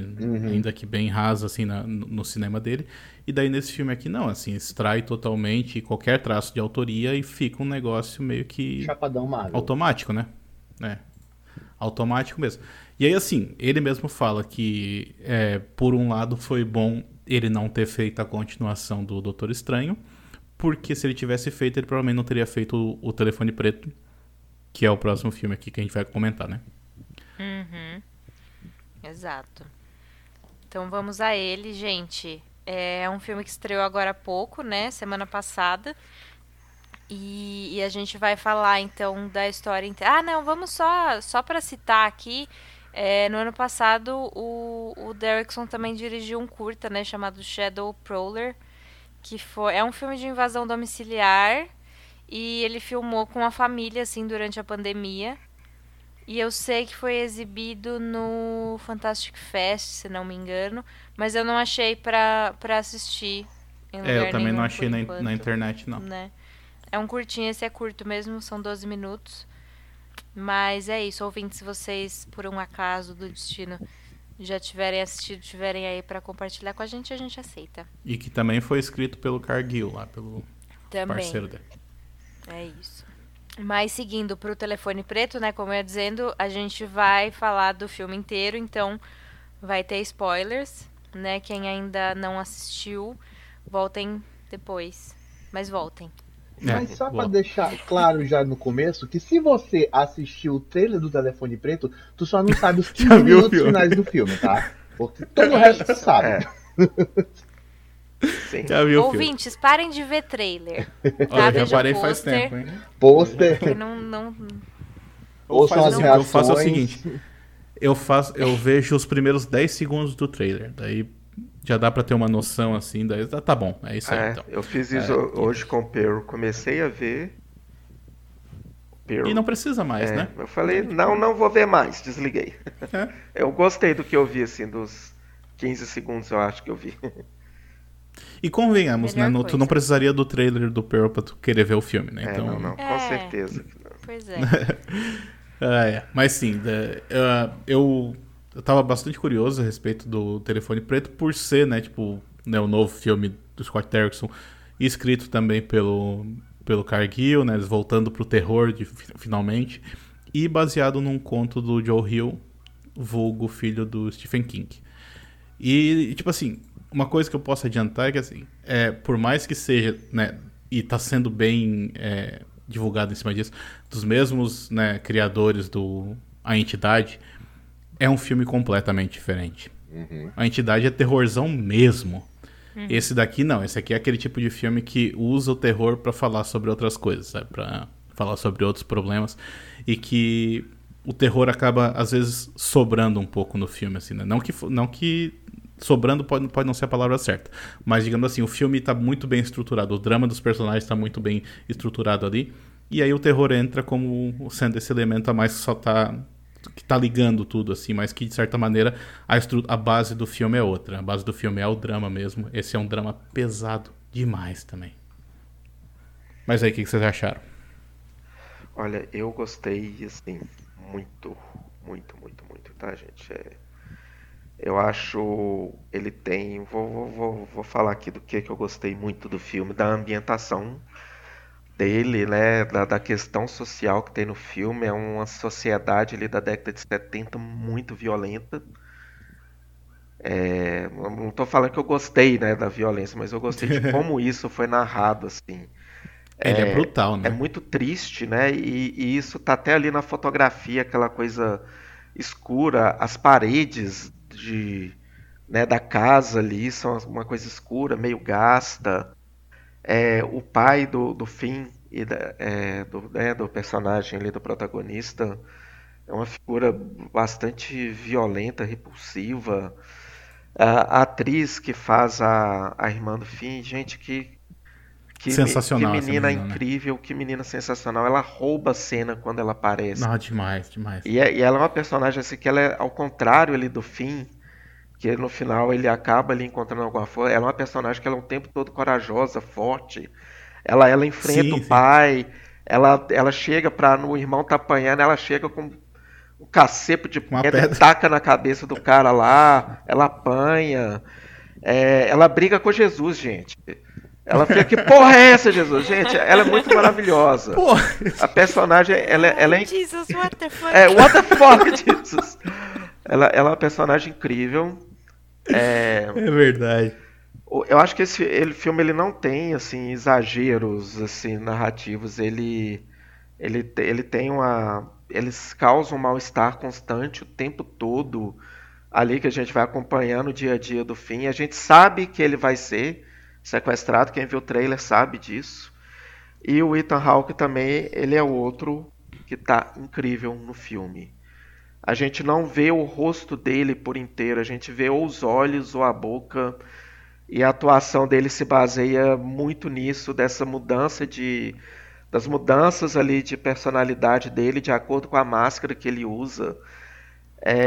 Ainda que bem rasa, assim, na- no, cinema dele. E daí nesse filme aqui, não, assim, extrai totalmente qualquer traço de autoria e fica um negócio meio que Chapadão Marvel. automático, né? É. Automático mesmo. E aí, assim, ele mesmo fala que, é, por um lado, foi bom ele não ter feito a continuação do Doutor Estranho, porque se ele tivesse feito, ele provavelmente não teria feito o, o Telefone Preto, que é o próximo filme aqui que a gente vai comentar, né? Uhum. Exato. Então vamos a ele, gente. É um filme que estreou agora há pouco, né? Semana passada. E, e a gente vai falar então da história. Ah, não, vamos só só para citar aqui. É, no ano passado, o, o Derrickson também dirigiu um curta, né, chamado Shadow Prowler, que foi é um filme de invasão domiciliar e ele filmou com a família assim durante a pandemia. E eu sei que foi exibido no Fantastic Fest, se não me engano, mas eu não achei pra, pra assistir. em É, eu também não achei na, enquanto, na internet, não. Né? É um curtinho, esse é curto mesmo, são 12 minutos. Mas é isso, ouvintes, se vocês, por um acaso do destino, já tiverem assistido, tiverem aí pra compartilhar com a gente, a gente aceita. E que também foi escrito pelo Cargill, lá, pelo Também. parceiro dele. É isso. Mas seguindo pro telefone preto, né? Como eu ia dizendo, a gente vai falar do filme inteiro, então vai ter spoilers, né? Quem ainda não assistiu, voltem depois. Mas voltem. É, Mas só pra boa. deixar claro já no começo, que se você assistiu o trailer do Telefone Preto, tu só não sabe os 15 Já viu o minutos filme. finais do filme, tá? Porque todo o resto você sabe. É. Sim. Já viu. Ouvintes, parem de ver trailer. Olha, Tá, já parei o faz tempo, hein? Pôster, que não, não... ou faz são as eu faço o seguinte. Eu, faço, eu vejo os primeiros 10 segundos do trailer. Daí já dá pra ter uma noção assim. Daí tá, tá bom, é isso aí É, então. eu fiz isso É, hoje com o Pearl. Comecei a ver. Pearl. E não precisa mais, É, né? Eu falei, não, não vou ver mais, desliguei. É. Eu gostei do que eu vi, assim, dos 15 segundos, eu acho que eu vi. E convenhamos, Melhor né? no- tu não precisaria do trailer do Pearl pra tu querer ver o filme, né? É, Então, não, não, com É. certeza. Pois é. Ah, é. Mas sim, da- eu, eu, eu tava bastante curioso a respeito do Telefone Preto por ser, né, tipo, né, o novo filme do Scott Derrickson, escrito também pelo, pelo Cargill, né, voltando pro terror de, fi- finalmente, e baseado num conto do Joe Hill, vulgo filho do Stephen King. E, tipo assim, uma coisa que eu posso adiantar é que, assim, é, por mais que seja, né, e tá sendo bem é, divulgado em cima disso, dos mesmos né, criadores do A Entidade, é um filme completamente diferente. A Entidade é terrorzão mesmo. Esse daqui não, esse aqui é aquele tipo de filme que usa o terror pra falar sobre outras coisas, sabe? Pra falar sobre outros problemas e que o terror acaba às vezes sobrando um pouco no filme assim, né? Não que não que sobrando pode, pode não ser a palavra certa, mas digamos assim, o filme tá muito bem estruturado, o drama dos personagens tá muito bem estruturado ali, e aí o terror entra como sendo esse elemento a mais que só tá que tá ligando tudo assim, mas que de certa maneira a, a base do filme é outra. A base do filme é o drama mesmo. Esse é um drama pesado demais também. Mas aí, o que, que vocês acharam? Olha, eu gostei, assim, muito, muito, muito, muito, tá, gente? É, eu acho ele tem. Vou, vou, vou, vou falar aqui do que, que eu gostei muito do filme, da ambientação dele, né? Da, da questão social que tem no filme. É uma sociedade ali da década de 70 muito violenta. É, não tô falando que eu gostei, né, da violência, mas eu gostei de como isso foi narrado, assim. Ele é, brutal, né? É muito triste, né? E, e isso tá até ali na fotografia, aquela coisa escura, as paredes de, né, da casa ali são uma coisa escura, meio gasta. É, o pai do, do Finn e da- é, do, né, do personagem ali, do protagonista, é uma figura bastante violenta, repulsiva. A, atriz que faz a, a irmã do Finn, gente, que, que, me- Sensacional que menina menina, né? incrível, que menina sensacional. Ela rouba a cena quando ela aparece. Não, demais, demais. E, é- e ela é uma personagem assim que ela é ao contrário ali do fim, que no final ele acaba ali encontrando alguma força. Ela é uma personagem que ela é o tempo todo corajosa, forte. Ela, ela enfrenta Sim, o sim. pai. Ela, ela chega pra. No irmão tá apanhando, ela chega com um cacepo de Uma pedra, pedra. taca na cabeça do cara lá. Ela apanha. É, ela briga com Jesus, gente. Ela fica, que porra é essa, Jesus? Gente, ela é muito maravilhosa. Pô, A personagem, ela, é- ela é Jesus, what the fuck? é, what the fuck, Jesus? Ela, ela é uma personagem incrível. É, é verdade. eu acho que esse ele- filme ele não tem assim exageros assim narrativos. Ele ele, ele tem uma eles causam um mal-estar constante o tempo todo ali que a gente vai acompanhando o dia a dia do fim. A gente sabe que ele vai ser sequestrado. Quem viu o trailer sabe disso. E o Ethan Hawke também, ele é outro que tá incrível no filme. A gente não vê o rosto dele por inteiro, a gente vê ou os olhos ou a boca. E a atuação dele se baseia muito nisso, dessa mudança de. das mudanças ali de personalidade dele, de acordo com a máscara que ele usa.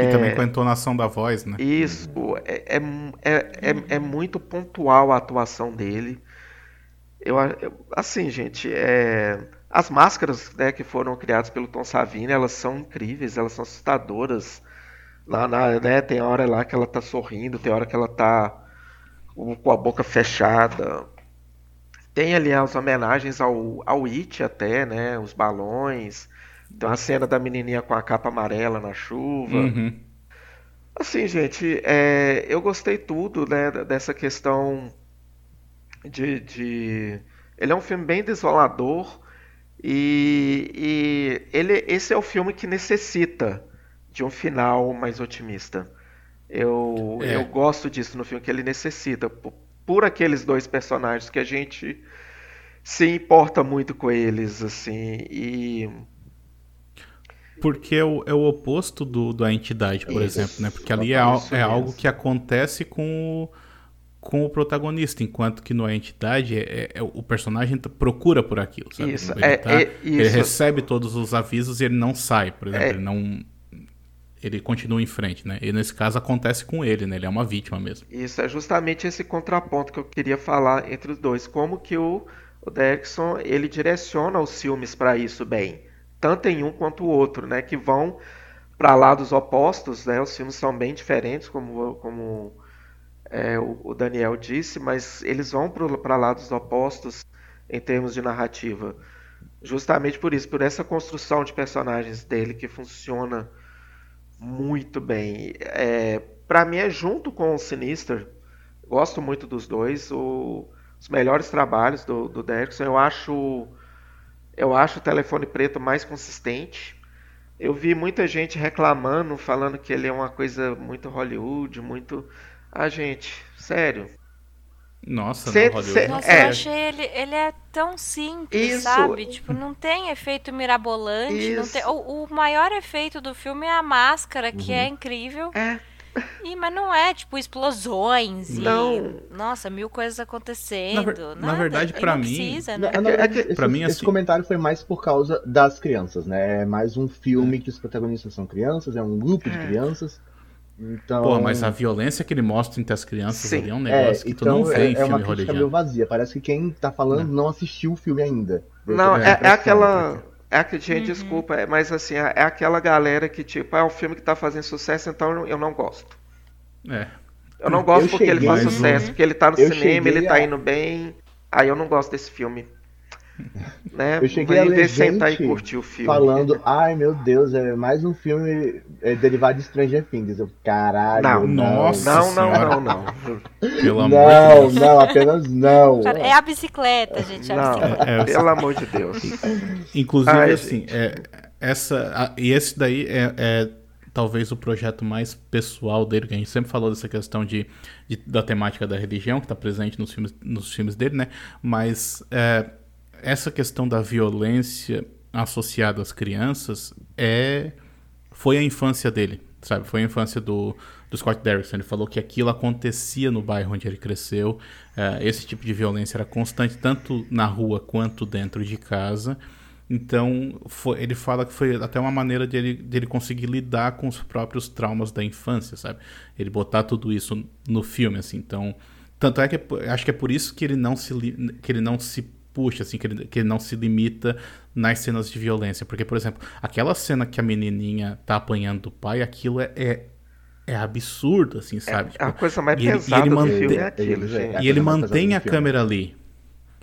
E também com a entonação da voz, né? Isso, é, é, é, é, é muito pontual a atuação dele. Eu, eu- assim, gente, é, as máscaras né, que foram criadas pelo Tom Savini, elas são incríveis, elas são assustadoras. Lá na, né, tem hora lá que ela tá sorrindo, tem hora que ela tá com a boca fechada. Tem ali as homenagens ao, ao It até, né? Os balões. Tem uma cena da menininha com a capa amarela na chuva. Uhum. Assim, gente, é, eu gostei tudo, né, dessa questão de, de- Ele é um filme bem desolador e, e ele, esse é o filme que necessita de um final mais otimista. Eu, é. eu gosto disso no filme, que ele necessita. Por, por aqueles dois personagens que a gente se importa muito com eles, assim, e porque é o, é o oposto do, da entidade, por isso, exemplo, né? Porque ali é, é algo que acontece com o, com o protagonista, enquanto que no entidade é, é, é, o personagem procura por aquilo, sabe? Isso, ele, é, tá, é ele recebe todos os avisos e ele não sai, por exemplo, é. ele não ele continua em frente, né? E nesse caso acontece com ele, né? Ele é uma vítima mesmo. Isso é justamente esse contraponto que eu queria falar entre os dois, como que o, o Derrickson ele direciona os filmes para isso bem tanto em um quanto o outro, né? Que vão para lados opostos, né? Os filmes são bem diferentes, como, como é, o, Daniel disse, mas eles vão para lados opostos em termos de narrativa. Justamente por isso, por essa construção de personagens dele que funciona muito bem. É, para mim é junto com o Sinister. Gosto muito dos dois. O, os melhores trabalhos do, do Derrickson. Eu acho eu acho o telefone preto mais consistente. Eu vi muita gente reclamando, falando que ele é uma coisa muito Hollywood, muito. Ah, gente, sério. Nossa, cê, não, cê, Nossa, é. eu achei ele, ele é tão simples, Isso. sabe? Tipo, não tem efeito mirabolante. Não tem, o, o, maior efeito do filme é a máscara, que é uhum. é incrível. É. E, mas não é, tipo, explosões não. e. Nossa, mil coisas acontecendo. Na, na verdade, para mim. Precisa, né? na, é esse, pra mim, assim... esse comentário foi mais por causa das crianças, né? É mais um filme é. que os protagonistas são crianças, é um grupo de é. crianças. Então... Pô, mas a violência que ele mostra entre as crianças Sim. ali é um negócio é, que então tu não vê é, em filme É uma crítica meio vazia. Parece que quem tá falando não, não assistiu o filme ainda. Não, é, é aquela. É que, gente, uhum. desculpa, é, mas assim, é, é aquela galera que, tipo, é um filme que tá fazendo sucesso, então eu não gosto. É. Eu não gosto eu porque ele faz sucesso, porque ele tá no cinema, ele tá a... indo bem. Aí eu não gosto desse filme. Né? Eu cheguei Vem a ler sentar e curtir o filme. Falando, ai meu Deus, é mais um filme é, derivado de Stranger Things. Eu, caralho. Não, nossa. Não, não, não, não. Pelo amor não, de Deus. não, apenas não. É a bicicleta, gente. É a bicicleta. Não, é, pelo amor de Deus. Inclusive, ai, assim, é, essa. A, e esse daí é, é talvez o projeto mais pessoal dele, que a gente sempre falou dessa questão de, de da temática da religião, que está presente nos filmes, nos filmes dele, né? Mas é, essa questão da violência associada às crianças é foi a infância dele, sabe? Foi a infância do, do Scott Derrickson. Ele falou que aquilo acontecia no bairro onde ele cresceu. É, esse tipo de violência era constante tanto na rua quanto dentro de casa. Então, foi, ele fala que foi até uma maneira de ele, de ele conseguir lidar com os próprios traumas da infância, sabe? Ele botar tudo isso no filme, assim. Então, tanto é que acho que é por isso que ele não se, que ele não se puxa, assim, que ele, que ele não se limita nas cenas de violência. Porque, por exemplo, aquela cena que a menininha tá apanhando do pai, aquilo é, é é absurdo, assim, sabe? É, tipo, a coisa mais pesada ele, ele mantém, do filme é aquilo, gente. E ele mantém a câmera ali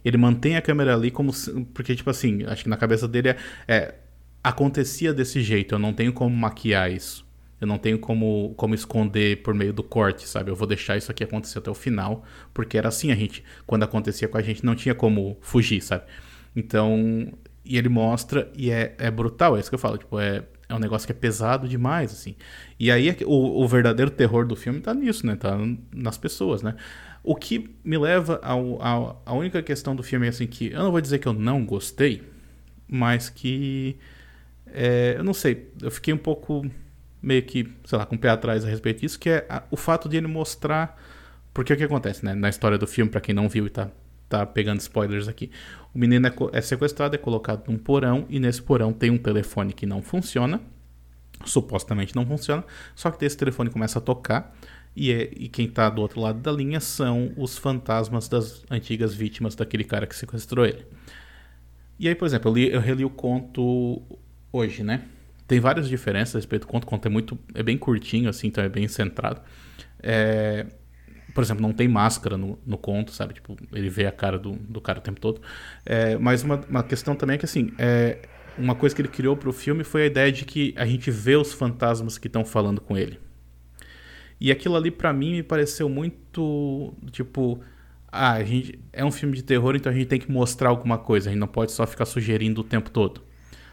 ele mantém a câmera ali como. Porque, tipo assim, acho que na cabeça dele é, é. Acontecia desse jeito, eu não tenho como maquiar isso. Eu não tenho como, como esconder por meio do corte, sabe? Eu vou deixar isso aqui acontecer até o final, porque era assim a gente. Quando acontecia com a gente, não tinha como fugir, sabe? Então. E ele mostra, e é, é brutal, é isso que eu falo. Tipo, é, é um negócio que é pesado demais, assim. E aí é o, o verdadeiro terror do filme tá nisso, né? Tá nas pessoas, né? O que me leva ao, ao, a única questão do filme, assim, que eu não vou dizer que eu não gostei, mas que. É, eu não sei, eu fiquei um pouco meio que, sei lá, com o pé atrás a respeito disso, que é a, o fato de ele mostrar. Porque o que acontece, né? Na história do filme, para quem não viu e tá, tá pegando spoilers aqui. O menino é, é sequestrado, é colocado num porão, e nesse porão tem um telefone que não funciona. Supostamente não funciona. Só que esse telefone começa a tocar. E, é, e quem está do outro lado da linha são os fantasmas das antigas vítimas daquele cara que sequestrou ele. E aí, por exemplo, eu, li, eu reli o conto hoje, né? Tem várias diferenças a respeito do conto. O conto é muito. é bem curtinho, assim, então é bem centrado. É, por exemplo, não tem máscara no, no conto, sabe? Tipo, ele vê a cara do, do cara o tempo todo. É, mas uma, uma questão também é que, assim, é, uma coisa que ele criou para o filme foi a ideia de que a gente vê os fantasmas que estão falando com ele. E aquilo ali para mim me pareceu muito tipo, ah, a gente é um filme de terror, então a gente tem que mostrar alguma coisa, a gente não pode só ficar sugerindo o tempo todo.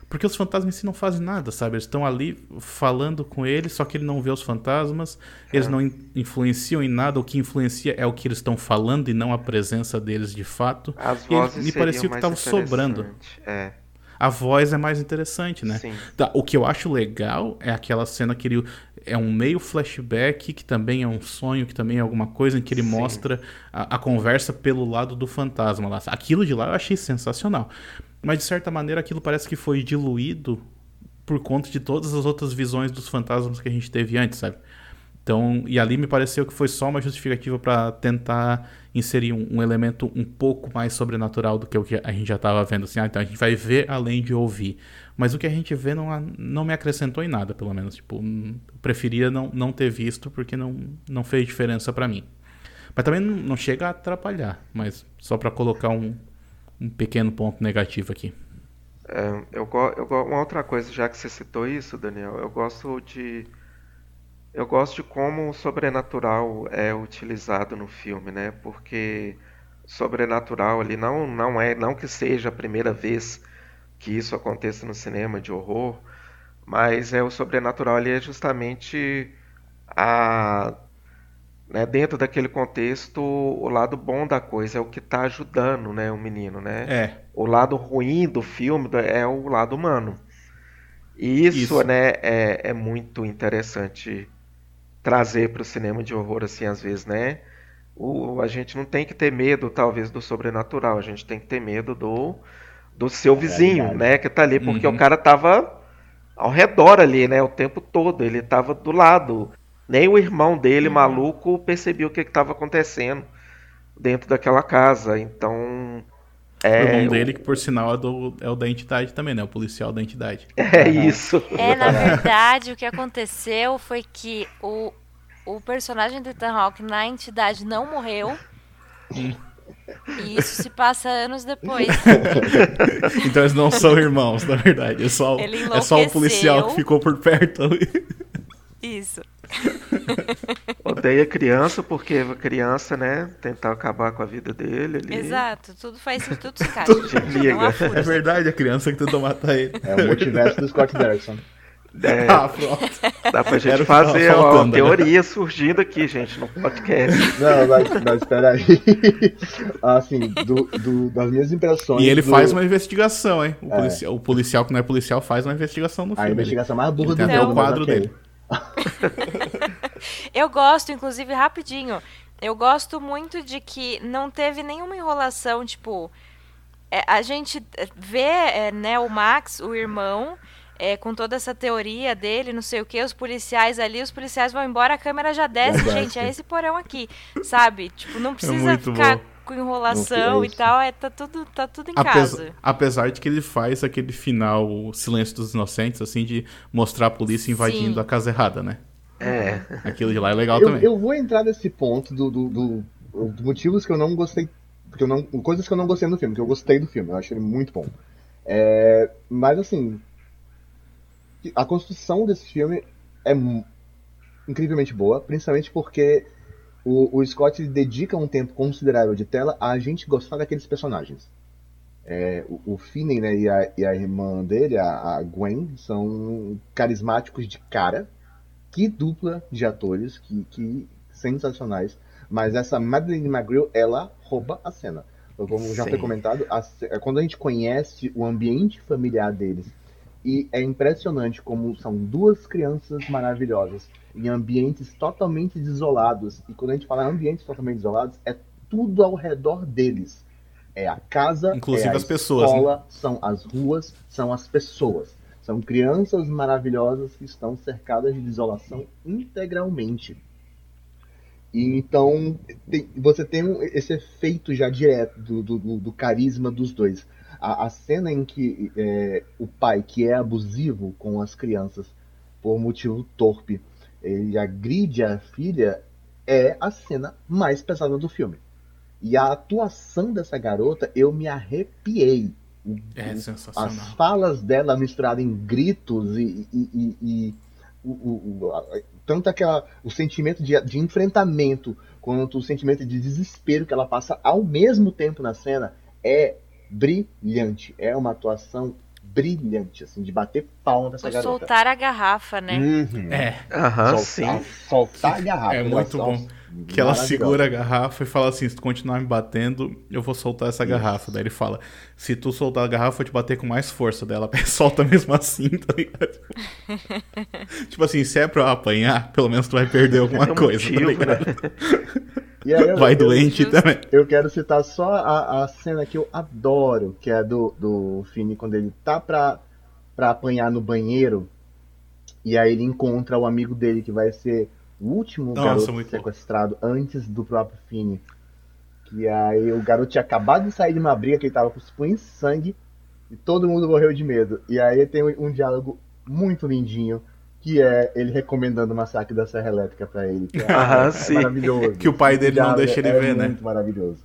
Porque os fantasmas em si não fazem nada, sabe? Eles estão ali falando com ele, só que ele não vê os fantasmas, eles é. não in influenciam em nada, o que influencia é o que eles estão falando e não a presença deles de fato. As vozes me parecia que estava sobrando. É. A voz é mais interessante, né? Sim. Tá, o que eu acho legal é aquela cena que ele é um meio flashback, que também é um sonho, que também é alguma coisa, em que ele Sim. mostra a, a, conversa pelo lado do fantasma lá. Aquilo de lá eu achei sensacional. Mas de certa maneira aquilo parece que foi diluído por conta de todas as outras visões dos fantasmas que a gente teve antes, sabe? Então, e ali me pareceu que foi só uma justificativa para tentar inserir um, um, elemento um pouco mais sobrenatural do que o que a gente já estava vendo. Assim, ah, então a gente vai ver além de ouvir. Mas o que a gente vê não, não me acrescentou em nada, pelo menos. Tipo, preferia não, não ter visto porque não, não fez diferença para mim. Mas também não, não, chega a atrapalhar, mas só para colocar um, um pequeno ponto negativo aqui. É, eu, eu, uma outra coisa, já que você citou isso, Daniel, eu gosto de eu gosto de como o sobrenatural é utilizado no filme, né? Porque sobrenatural ali não não é não que seja a primeira vez que isso aconteça no cinema de horror, mas é o sobrenatural ali é justamente a né, dentro daquele contexto, o lado bom da coisa é o que está ajudando né, o menino, né? É. O lado ruim do filme é o lado humano. E isso, isso. né, é, é muito interessante trazer para o cinema de horror assim às vezes, né? O, a gente não tem que ter medo talvez do sobrenatural, a gente tem que ter medo do do seu vizinho, né, que tá ali porque uhum. o cara tava ao redor ali, né, o tempo todo, ele tava do lado. Nem o irmão dele, uhum. maluco, percebeu o que estava acontecendo dentro daquela casa. Então, é, o irmão dele, que por sinal é, do, é o da entidade também, né? O policial da entidade. É isso. É, na verdade, o que aconteceu foi que o, o personagem do Ethan Hawke na entidade não morreu. Hum. E isso se passa anos depois. então eles não são irmãos, na verdade. É só, é só o policial que ficou por perto ali. Isso. Odeia criança porque criança, né? Tentar acabar com a vida dele. Ali. Exato, tudo faz tudo se encaixa. É verdade, a criança que tentou matar ele. É o multiverso do Scott Derrickson. É, ah, pronto. Dá pra gente fazer faltando, uma né? teoria né? surgindo aqui, gente, no podcast. Não, mas, mas peraí. Assim, do, do, das minhas impressões. E ele do... faz uma investigação, hein? O, é. policial, o policial que não é policial faz uma investigação no filme. A investigação mais burra do mundo. o quadro dele. Eu gosto, inclusive, rapidinho. Eu gosto muito de que não teve nenhuma enrolação, tipo. É, a gente vê é, né, o Max, o irmão, é, com toda essa teoria dele, não sei o que, os policiais ali, os policiais vão embora, a câmera já desce, gente, é esse porão aqui, sabe? Tipo, não é precisa ficar bom. Com enrolação e tal, é, tá, tudo, tá tudo em apesar, casa. Apesar de que ele faz aquele final, o silêncio dos inocentes, assim, de mostrar a polícia invadindo Sim. a casa errada, né? É. Aquilo de lá é legal eu, também. Eu vou entrar nesse ponto do, do, do, do, motivos que eu não gostei. Porque eu não, coisas que eu não gostei no filme, que eu gostei do filme, eu achei ele muito bom. É, mas assim. A construção desse filme é incrivelmente boa, principalmente porque o, o Scott dedica um tempo considerável de tela a gente gostar daqueles personagens. É, o, o Finney né, e, a, e, a, irmã dele, a, a Gwen, são carismáticos de cara que dupla de atores, que, que sensacionais. Mas essa Madeline McGrew, ela rouba a cena. Como já Sim. foi comentado, a, quando a gente conhece o ambiente familiar deles, e é impressionante como são duas crianças maravilhosas em ambientes totalmente isolados. E quando a gente fala ambientes totalmente isolados, é tudo ao redor deles. É a casa, Inclusive é a as pessoas, escola, né? são as ruas, são as pessoas. São crianças maravilhosas que estão cercadas de isolação integralmente. E então tem, você tem esse efeito já direto do, do, do carisma dos dois. A, a cena em que é, o pai, que é abusivo com as crianças por motivo torpe, ele agride a filha, é a cena mais pesada do filme. E a atuação dessa garota, eu me arrepiei. É sensacional. As falas dela misturadas em gritos e, e, e, e o, o, o, tanto aquela, o sentimento de, de enfrentamento quanto o sentimento de desespero que ela passa ao mesmo tempo na cena é brilhante. É uma atuação brilhante, assim, de bater palma pra essa garota. Soltar a garrafa, né? Uhum. É, Aham, soltar, sim. soltar a garrafa. É muito bom. que ela segura a garrafa e fala assim: se tu continuar me batendo, eu vou soltar essa garrafa. Daí ele fala: se tu soltar a garrafa, eu vou te bater com mais força dela. Solta mesmo assim, tá ligado? tipo assim, se é pra eu apanhar, pelo menos tu vai perder alguma Tem um coisa, tá motivo, ligado? né? E aí eu- Vai eu- doente Justo. também. Eu quero citar só a, a cena que eu adoro, que é do, do Fini quando ele tá pra, pra apanhar no banheiro, e aí ele encontra o amigo dele que vai ser o último Nossa, garoto muito bom. sequestrado antes do próprio Fini. Que aí o garoto tinha acabado de sair de uma briga que ele tava com os punhos de sangue e todo mundo morreu de medo. E aí tem um, um diálogo muito lindinho, que é ele recomendando o massacre da Serra Elétrica pra ele. Que é, Aham, é sim. maravilhoso. Que o pai dele não deixa ele é ver, né? muito maravilhoso.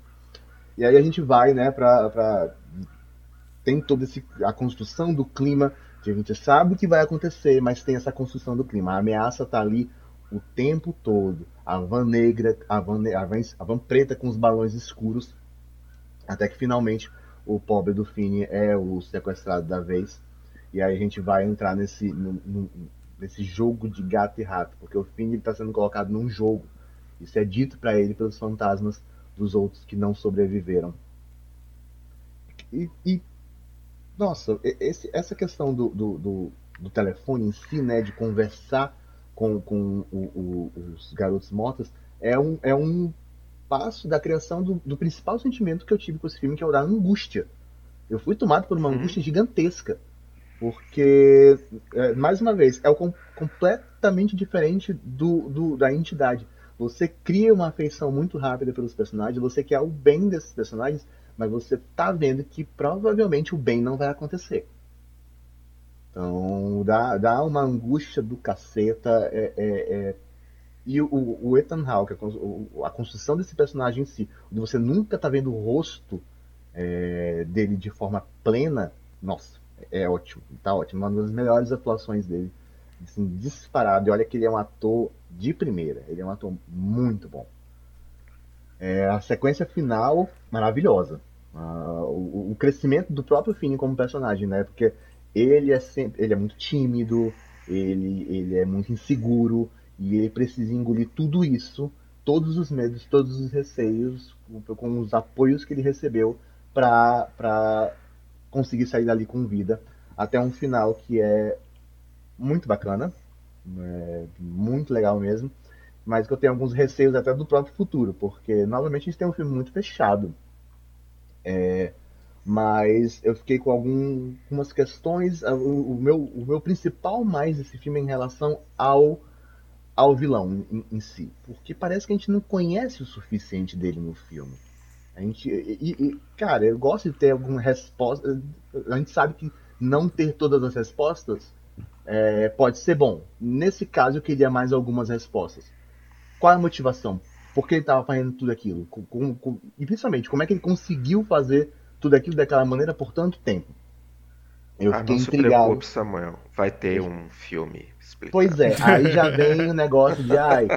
E aí a gente vai, né, pra, pra... Tem toda esse... a construção do clima, que a gente sabe o que vai acontecer, mas tem essa construção do clima. A ameaça tá ali o tempo todo. A van negra, a van, ne- a van, a van preta com os balões escuros, até que finalmente o pobre do Fini é o sequestrado da vez. E aí a gente vai entrar nesse, no- no- nesse jogo de gato e rato, porque o Fini está sendo colocado num jogo. Isso é dito para ele pelos fantasmas dos outros que não sobreviveram. E, e, nossa, esse- essa questão do, do, do, do telefone em si, né, de conversar com, com o- o- os garotos mortos, é um, é um passo da criação do, do principal sentimento que eu tive com esse filme, que é o da angústia. Eu fui tomado por uma Uhum. angústia gigantesca. Porque, é, mais uma vez, é o com- completamente diferente do, do- da entidade. Você cria uma afeição muito rápida pelos personagens, você quer o bem desses personagens, mas você tá vendo que provavelmente o bem não vai acontecer. Então, dá, dá uma angústia do caceta. é- é- é- E o, o Ethan Hawke, a construção desse personagem em si, onde você nunca tá vendo o rosto é, dele de forma plena, nossa, é ótimo, tá ótimo. Uma das melhores atuações dele, assim, disparado. E olha que ele é um ator de primeira, ele é um ator muito bom. É, a sequência final, maravilhosa. Ah, o, o crescimento do próprio Finn como personagem, né? Porque ele é sempre, ele é muito tímido, ele, ele é muito inseguro e ele precisa engolir tudo isso, todos os medos, todos os receios, com, com os apoios que ele recebeu para conseguir sair dali com vida até um final que é muito bacana, é muito legal mesmo, mas que eu tenho alguns receios até do próprio futuro, porque novamente a gente tem um filme muito fechado. É, mas eu fiquei com algum- algumas questões. O, o meu, o meu principal mais desse filme é em relação ao, ao vilão em, em si. Porque parece que a gente não conhece o suficiente dele no filme. A gente, e, e, cara, eu gosto de ter alguma resposta. A gente sabe que não ter todas as respostas é, pode ser bom. Nesse caso, eu queria mais algumas respostas. Qual é a motivação? Por que ele estava fazendo tudo aquilo? Com- com- com- e principalmente, como é que ele conseguiu fazer tudo aquilo daquela maneira por tanto tempo? Eu Ah, fiquei não se intrigado. preocupe, Samuel. Vai ter um filme explicando. Pois é, aí já vem o negócio de, ai,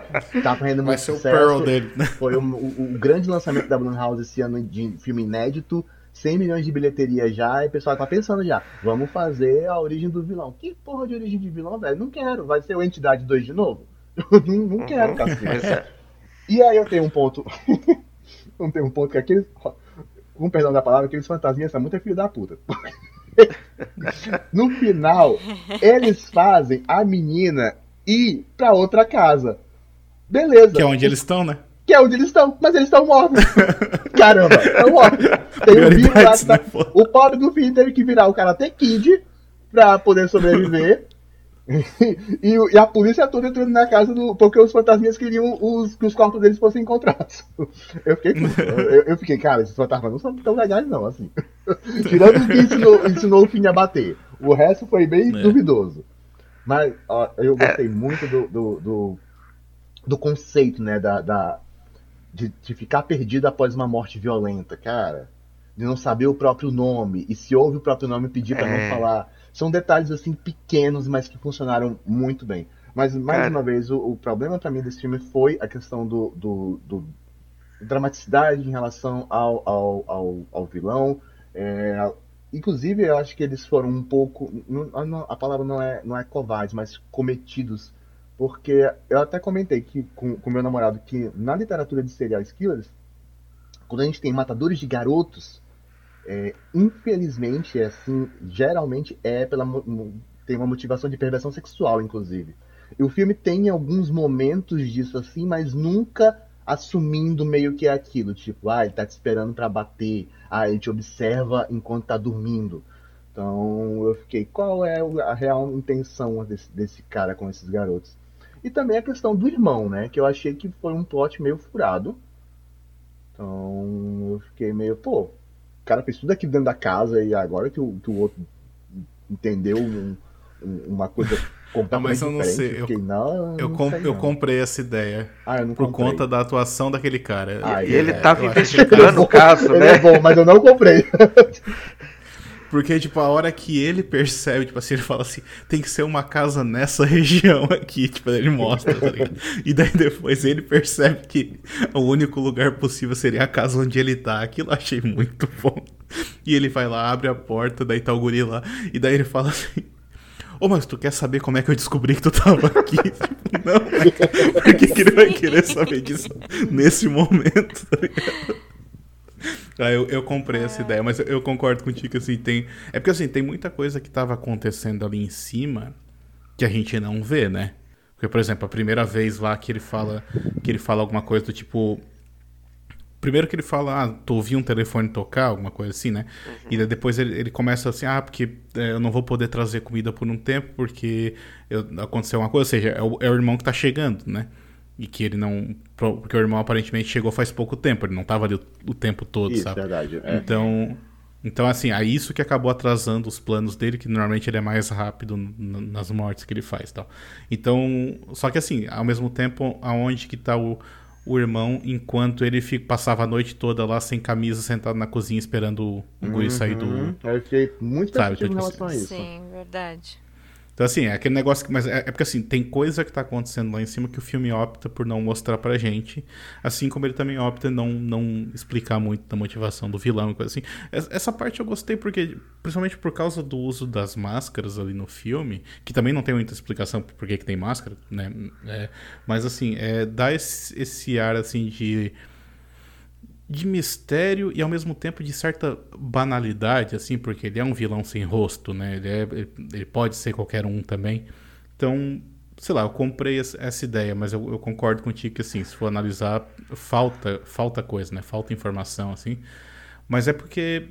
tá fazendo Vai muito ser o sucesso. Pearl dele? Foi o, o- o grande lançamento da Blumhouse esse ano de filme inédito, 100 milhões de bilheteria já, e o pessoal tá pensando já, vamos fazer a origem do vilão. Que porra de origem de vilão, velho? Não quero, vai ser o Entidade 2 de novo? não, não quero, Uhum. cacete. É. E aí eu tenho um ponto. eu tenho um ponto que aqueles. Com perdão da palavra, aqueles fantasminhas são muito filho da puta. no final, eles fazem a menina ir pra outra casa. Beleza. Que é onde eles estão, né? Que é onde eles estão, mas eles estão mortos. Caramba, estão mortos. Tem um vírus lá tá... né? O pobre do filho teve que virar o Karate Kid pra poder sobreviver. E, e a polícia toda entrando na casa do. Porque os fantasminhas queriam os, que os corpos deles fossem encontrados. Eu fiquei, eu, eu fiquei, cara, esses fantasmas não são tão legais, não, assim. Tirando o que ensinou, ensinou o fim a bater. O resto foi bem É. duvidoso. Mas ó, eu gostei muito do, do, do, do conceito, né? Da, da, de, de ficar perdido após uma morte violenta, cara. De não saber o próprio nome. E se ouve o próprio nome, pedir pra É. não falar. São detalhes assim pequenos, mas que funcionaram muito bem. Mas mais Cara. uma vez, o, o problema pra mim desse filme foi a questão do, do, do- dramaticidade em relação ao, ao, ao, ao vilão. é, inclusive, eu acho que eles foram um pouco. A palavra não é, não é covardes, mas cometidos. Porque eu até comentei que, com, com meu namorado que na literatura de serial killers, quando a gente tem matadores de garotos, é, infelizmente, é assim, geralmente é pela tem uma motivação de perversão sexual, inclusive. E o filme tem alguns momentos disso assim, mas nunca assumindo meio que é aquilo, tipo, ah, ele tá te esperando para bater, ah, ele te observa enquanto tá dormindo. Então eu fiquei, qual é a real intenção desse, desse cara com esses garotos? E também a questão do irmão, né? Que eu achei que foi um plot meio furado. Então eu fiquei meio, pô, cara fez tudo aqui dentro da casa e agora que o, que o outro entendeu um, um, uma coisa não, mas eu não sei. Eu, fiquei, não, eu, comp sei, eu comprei essa ideia. Ah, eu não por comprei. conta da atuação daquele cara. Ah, e ele é, tava investigando o caso, né? é bom, mas eu não comprei. Porque, tipo, a hora que ele percebe, tipo assim, ele fala assim, tem que ser uma casa nessa região aqui, tipo, ele mostra, tá ligado? E daí depois ele percebe que o único lugar possível seria a casa onde ele tá. Aquilo eu achei muito bom. E ele vai lá, abre a porta, daí tá o guri lá, e daí ele fala assim, Ô, mas tu quer saber como é que eu descobri que tu tava aqui? não, né? Por que, que ele vai querer saber disso nesse momento, tá ligado? Ah, eu, eu comprei essa ideia, mas eu, eu, concordo contigo que assim, tem. É porque assim, tem muita coisa que tava acontecendo ali em cima que a gente não vê, né? Porque, por exemplo, a primeira vez lá que ele fala que ele fala alguma coisa do tipo. Primeiro que ele fala, ah, tu ouviu um telefone tocar, alguma coisa assim, né? Uhum. E depois ele, ele começa assim, ah, porque é, eu não vou poder trazer comida por um tempo porque eu, aconteceu uma coisa, ou seja, é o, é o irmão que tá chegando, né? E que ele não. Porque o irmão aparentemente chegou faz pouco tempo, ele não tava ali o, o tempo todo, isso, sabe? verdade. É. Então. Então, assim, é isso que acabou atrasando os planos dele, que normalmente ele é mais rápido nas mortes que ele faz tal. Então, só que assim, ao mesmo tempo, aonde que tá o, o irmão enquanto ele fica, passava a noite toda lá sem camisa, sentado na cozinha esperando o guri sair do. Uhum. Eu fiquei muito sabe, então, em tipo relação assim, a isso. Sim, verdade. Então, assim, é aquele negócio que. Mas é, é, porque, assim, tem coisa que tá acontecendo lá em cima que o filme opta por não mostrar pra gente. Assim como ele também opta não, não explicar muito da motivação do vilão e coisa assim. Essa parte eu gostei porque, principalmente por causa do uso das máscaras ali no filme, que também não tem muita explicação por que, que tem máscara, né? É, mas, assim, é, dá esse, esse ar, assim, de de mistério e ao mesmo tempo de certa banalidade, assim, porque ele é um vilão sem rosto, né? Ele, é, ele pode ser qualquer um também. Então, sei lá, eu comprei essa ideia, mas eu, eu, concordo contigo que, assim, se for analisar, falta, falta coisa, né? Falta informação, assim. Mas é porque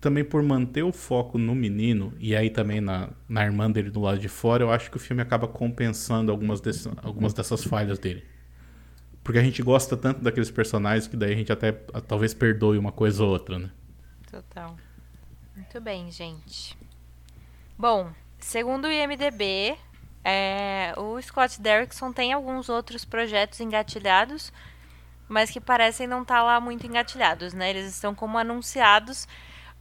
também por manter o foco no menino e aí também na, na irmã dele do lado de fora, eu acho que o filme acaba compensando algumas, desse, algumas dessas falhas dele. Porque a gente gosta tanto daqueles personagens que daí a gente até talvez perdoe uma coisa ou outra, né? Total. Muito bem, gente. Bom, segundo o IMDB, é, o Scott Derrickson tem alguns outros projetos engatilhados, mas que parecem não estar tá lá muito engatilhados, né? Eles estão como anunciados,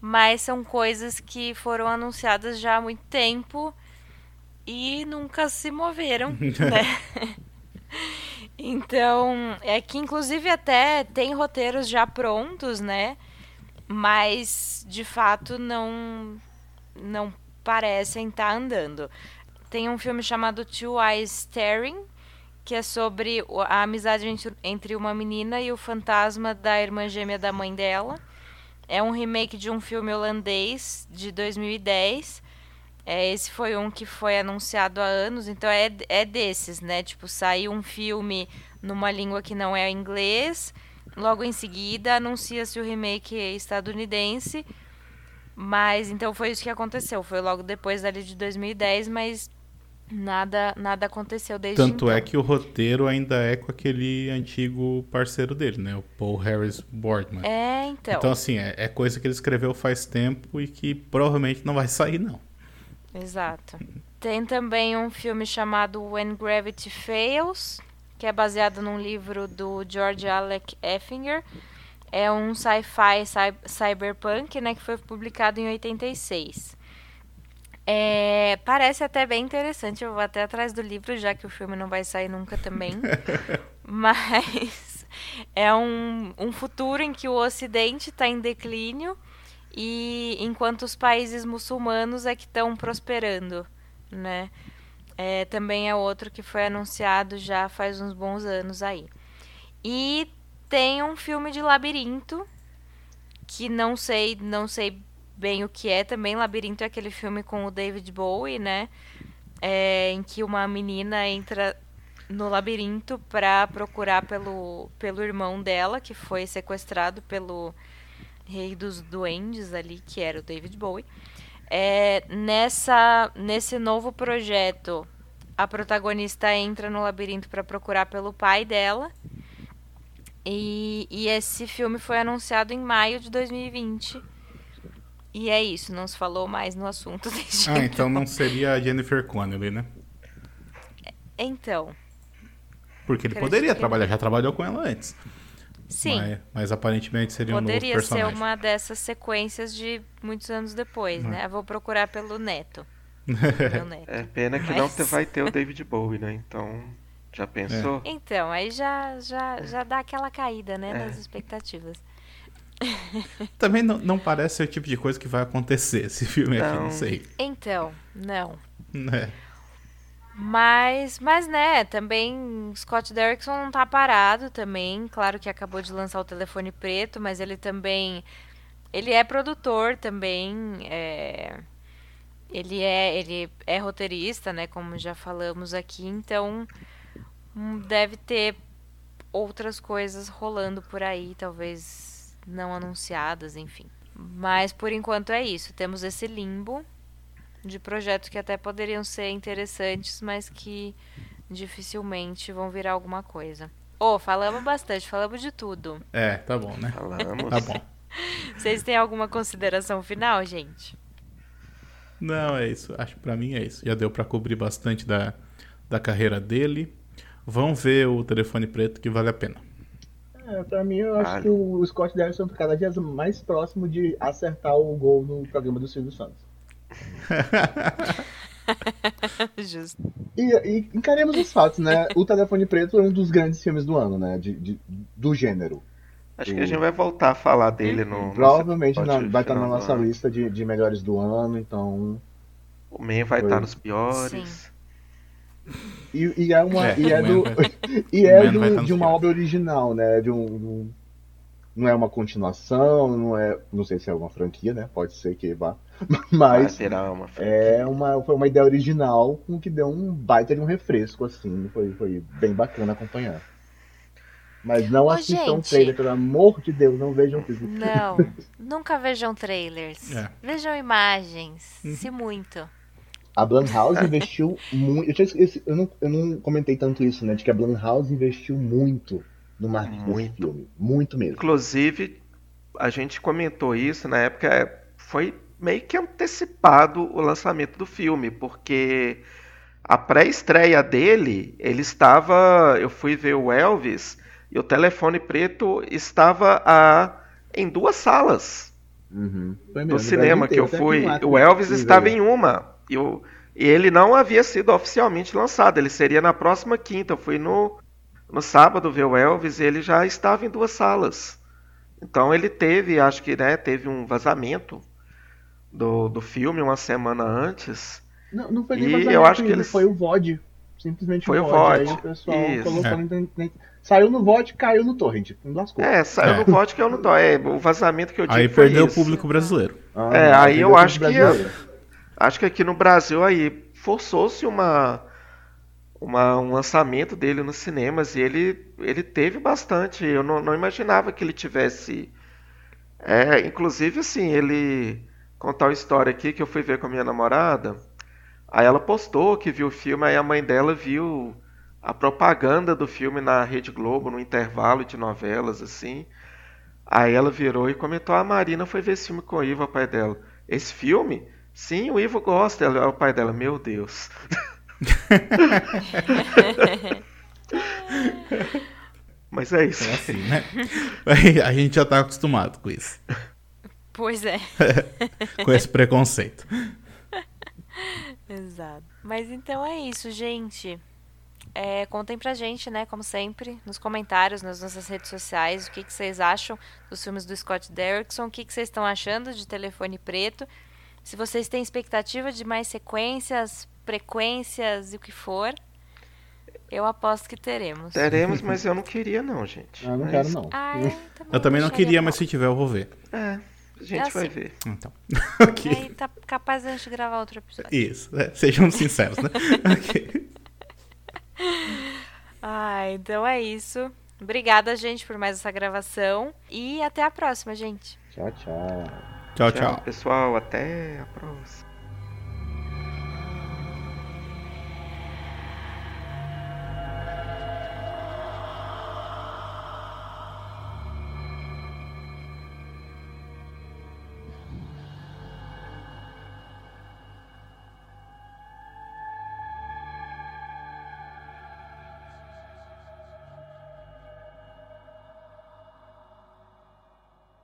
mas são coisas que foram anunciadas já há muito tempo e nunca se moveram, né? Então, é que inclusive até tem roteiros já prontos, né? Mas de fato não não parecem estar tá andando. Tem um filme chamado Two Eyes Staring, que é sobre a amizade entre uma menina e o fantasma da irmã gêmea da mãe dela. É um remake de um filme holandês de 2010 é, esse foi um que foi anunciado há anos, então é, é desses, né? Tipo, saiu um filme numa língua que não é inglês, logo em seguida anuncia-se o remake estadunidense, mas então foi isso que aconteceu. Foi logo depois dali de 2010, mas nada nada aconteceu desde Tanto então. é que o roteiro ainda é com aquele antigo parceiro dele, né? O Paul Harris Boardman. É, então. Então, assim, é, é coisa que ele escreveu faz tempo e que provavelmente não vai sair, não. Exato. Tem também um filme chamado When Gravity Fails, que é baseado num livro do George Alec Effinger. É um sci-fi cyberpunk, né, que foi publicado em 86. É, parece até bem interessante, eu vou até atrás do livro, já que o filme não vai sair nunca também. Mas é um, um futuro em que o Ocidente está em declínio e enquanto os países muçulmanos é que estão prosperando, né? É, também é outro que foi anunciado já faz uns bons anos aí. E tem um filme de labirinto que não sei, não sei bem o que é também. Labirinto é aquele filme com o David Bowie, né? É, em que uma menina entra no labirinto para procurar pelo, pelo irmão dela, que foi sequestrado pelo rei dos duendes ali, que era o David Bowie. É, nessa, nesse novo projeto, a protagonista entra no labirinto para procurar pelo pai dela. E, e esse filme foi anunciado em maio de 2020. E é isso, não se falou mais no assunto desde Ah, então não seria a Jennifer Connelly, né? Então. Porque ele poderia trabalhar, já trabalhou com ela antes. Sim. Mas, mas aparentemente seria Poderia um novo personagem. Poderia ser uma dessas sequências de muitos anos depois, né? Eu vou procurar pelo neto. neto. É pena que mas... não vai ter o David Bowie, né? Então, já pensou? É. Então, aí já, já, já dá aquela caída, né? É. Das expectativas. Também não, não parece ser o tipo de coisa que vai acontecer esse filme não. aqui, não sei. Então, não. É. Mas, mas né, também Scott Derrickson não tá parado também. Claro que acabou de lançar o telefone preto, mas ele também. Ele é produtor também. É, ele é ele é roteirista, né? Como já falamos aqui. Então hum, deve ter outras coisas rolando por aí, talvez não anunciadas, enfim. Mas por enquanto é isso. Temos esse limbo de projetos que até poderiam ser interessantes, mas que dificilmente vão virar alguma coisa. Ô, oh, falamos bastante, falamos de tudo. É, tá bom, né? Falamos. tá bom. Vocês têm alguma consideração final, gente? Não, é isso. Acho que pra mim é isso. Já deu para cobrir bastante da, da carreira dele. Vão ver o telefone preto que vale a pena. É, pra mim, eu acho que o Scott Derrickson tá cada dia mais próximo de acertar o gol no programa do Silvio Santos. Justo. E, e, encaremos os fatos, né? O Telefone Preto é um dos grandes filmes do ano, né? De, de do gênero. Acho que a gente vai voltar a falar dele no. Provavelmente não, vai estar na nossa lista de, de melhores do ano, então. O Man vai Foi. estar nos piores. E, e, é uma. É, e é, do, e é do, de uma obra original, né? De um, um, não é uma continuação, não é. Não sei se é uma franquia, né? Pode ser que vá. Mas uma é uma, foi uma ideia original com que deu um baita de um refresco, assim. Foi, foi bem bacana acompanhar. Mas não Ô, assistam gente, trailer, pelo amor de Deus, não vejam filme. Não, nunca vejam trailers. É. Vejam imagens, uhum. se muito. A Blumhouse investiu muito. Eu, tinha, eu, não, eu não comentei tanto isso, né? De que a Blumhouse investiu muito no marketing muito. desse filme. Muito mesmo. Inclusive, a gente comentou isso na época. Foi meio que antecipado o lançamento do filme, porque a pré-estreia dele, ele estava. Eu fui ver o Elvis e o telefone preto estava a, em duas salas uhum. do cinema que eu fui. O Elvis estava em uma. E, o, e ele não havia sido oficialmente lançado, ele seria na próxima quinta. Eu fui no, no sábado ver o Elvis e ele já estava em duas salas. Então ele teve, acho que né, teve um vazamento do, do filme uma semana antes. Não, não foi nem e eu acho que eles... foi o VOD. Simplesmente foi o VOD. VOD. Aí o pessoal Isso. colocou é. no Saiu no VOD, caiu no torrent. Lascou. É, saiu é. no VOD, caiu no torrent. É, o vazamento que eu tive Aí perdeu o público brasileiro. Ah, é, aí eu acho que... Acho que aqui no Brasil aí forçou-se uma, uma, um lançamento dele nos cinemas e ele, ele teve bastante. Eu não, não imaginava que ele tivesse... É, inclusive, assim, ele contar uma história aqui que eu fui ver com a minha namorada. Aí ela postou que viu o filme, aí a mãe dela viu a propaganda do filme na Rede Globo, no intervalo de novelas, assim. Aí ela virou e comentou: a Marina foi ver esse filme com o Ivo, o pai dela. Esse filme? Sim, o Ivo gosta. Ela, o pai dela, meu Deus. Mas é isso. É assim, né? A gente já tá acostumado com isso. Pois é. Com esse preconceito. Exato. Mas então é isso, gente. É, contem pra gente, né, como sempre, nos comentários, nas nossas redes sociais, o que, que vocês acham dos filmes do Scott Derrickson, o que, que vocês estão achando de Telefone Preto, se vocês têm expectativa de mais sequências, frequências e o que for. Eu aposto que teremos. Teremos, mas eu não queria não, gente. Eu não Mas- quero, não. Ah, eu também, Eu também não queria, mas se tiver eu vou ver. É, a gente É vai assim. ver. Então. ok. Aí tá capaz de a gente gravar outro episódio. Isso, é, sejamos sinceros, né? ok. Ah, então é isso. Obrigada, gente, por mais essa gravação. E até a próxima, gente. Tchau, tchau. Tchau, tchau. pessoal. Até a próxima.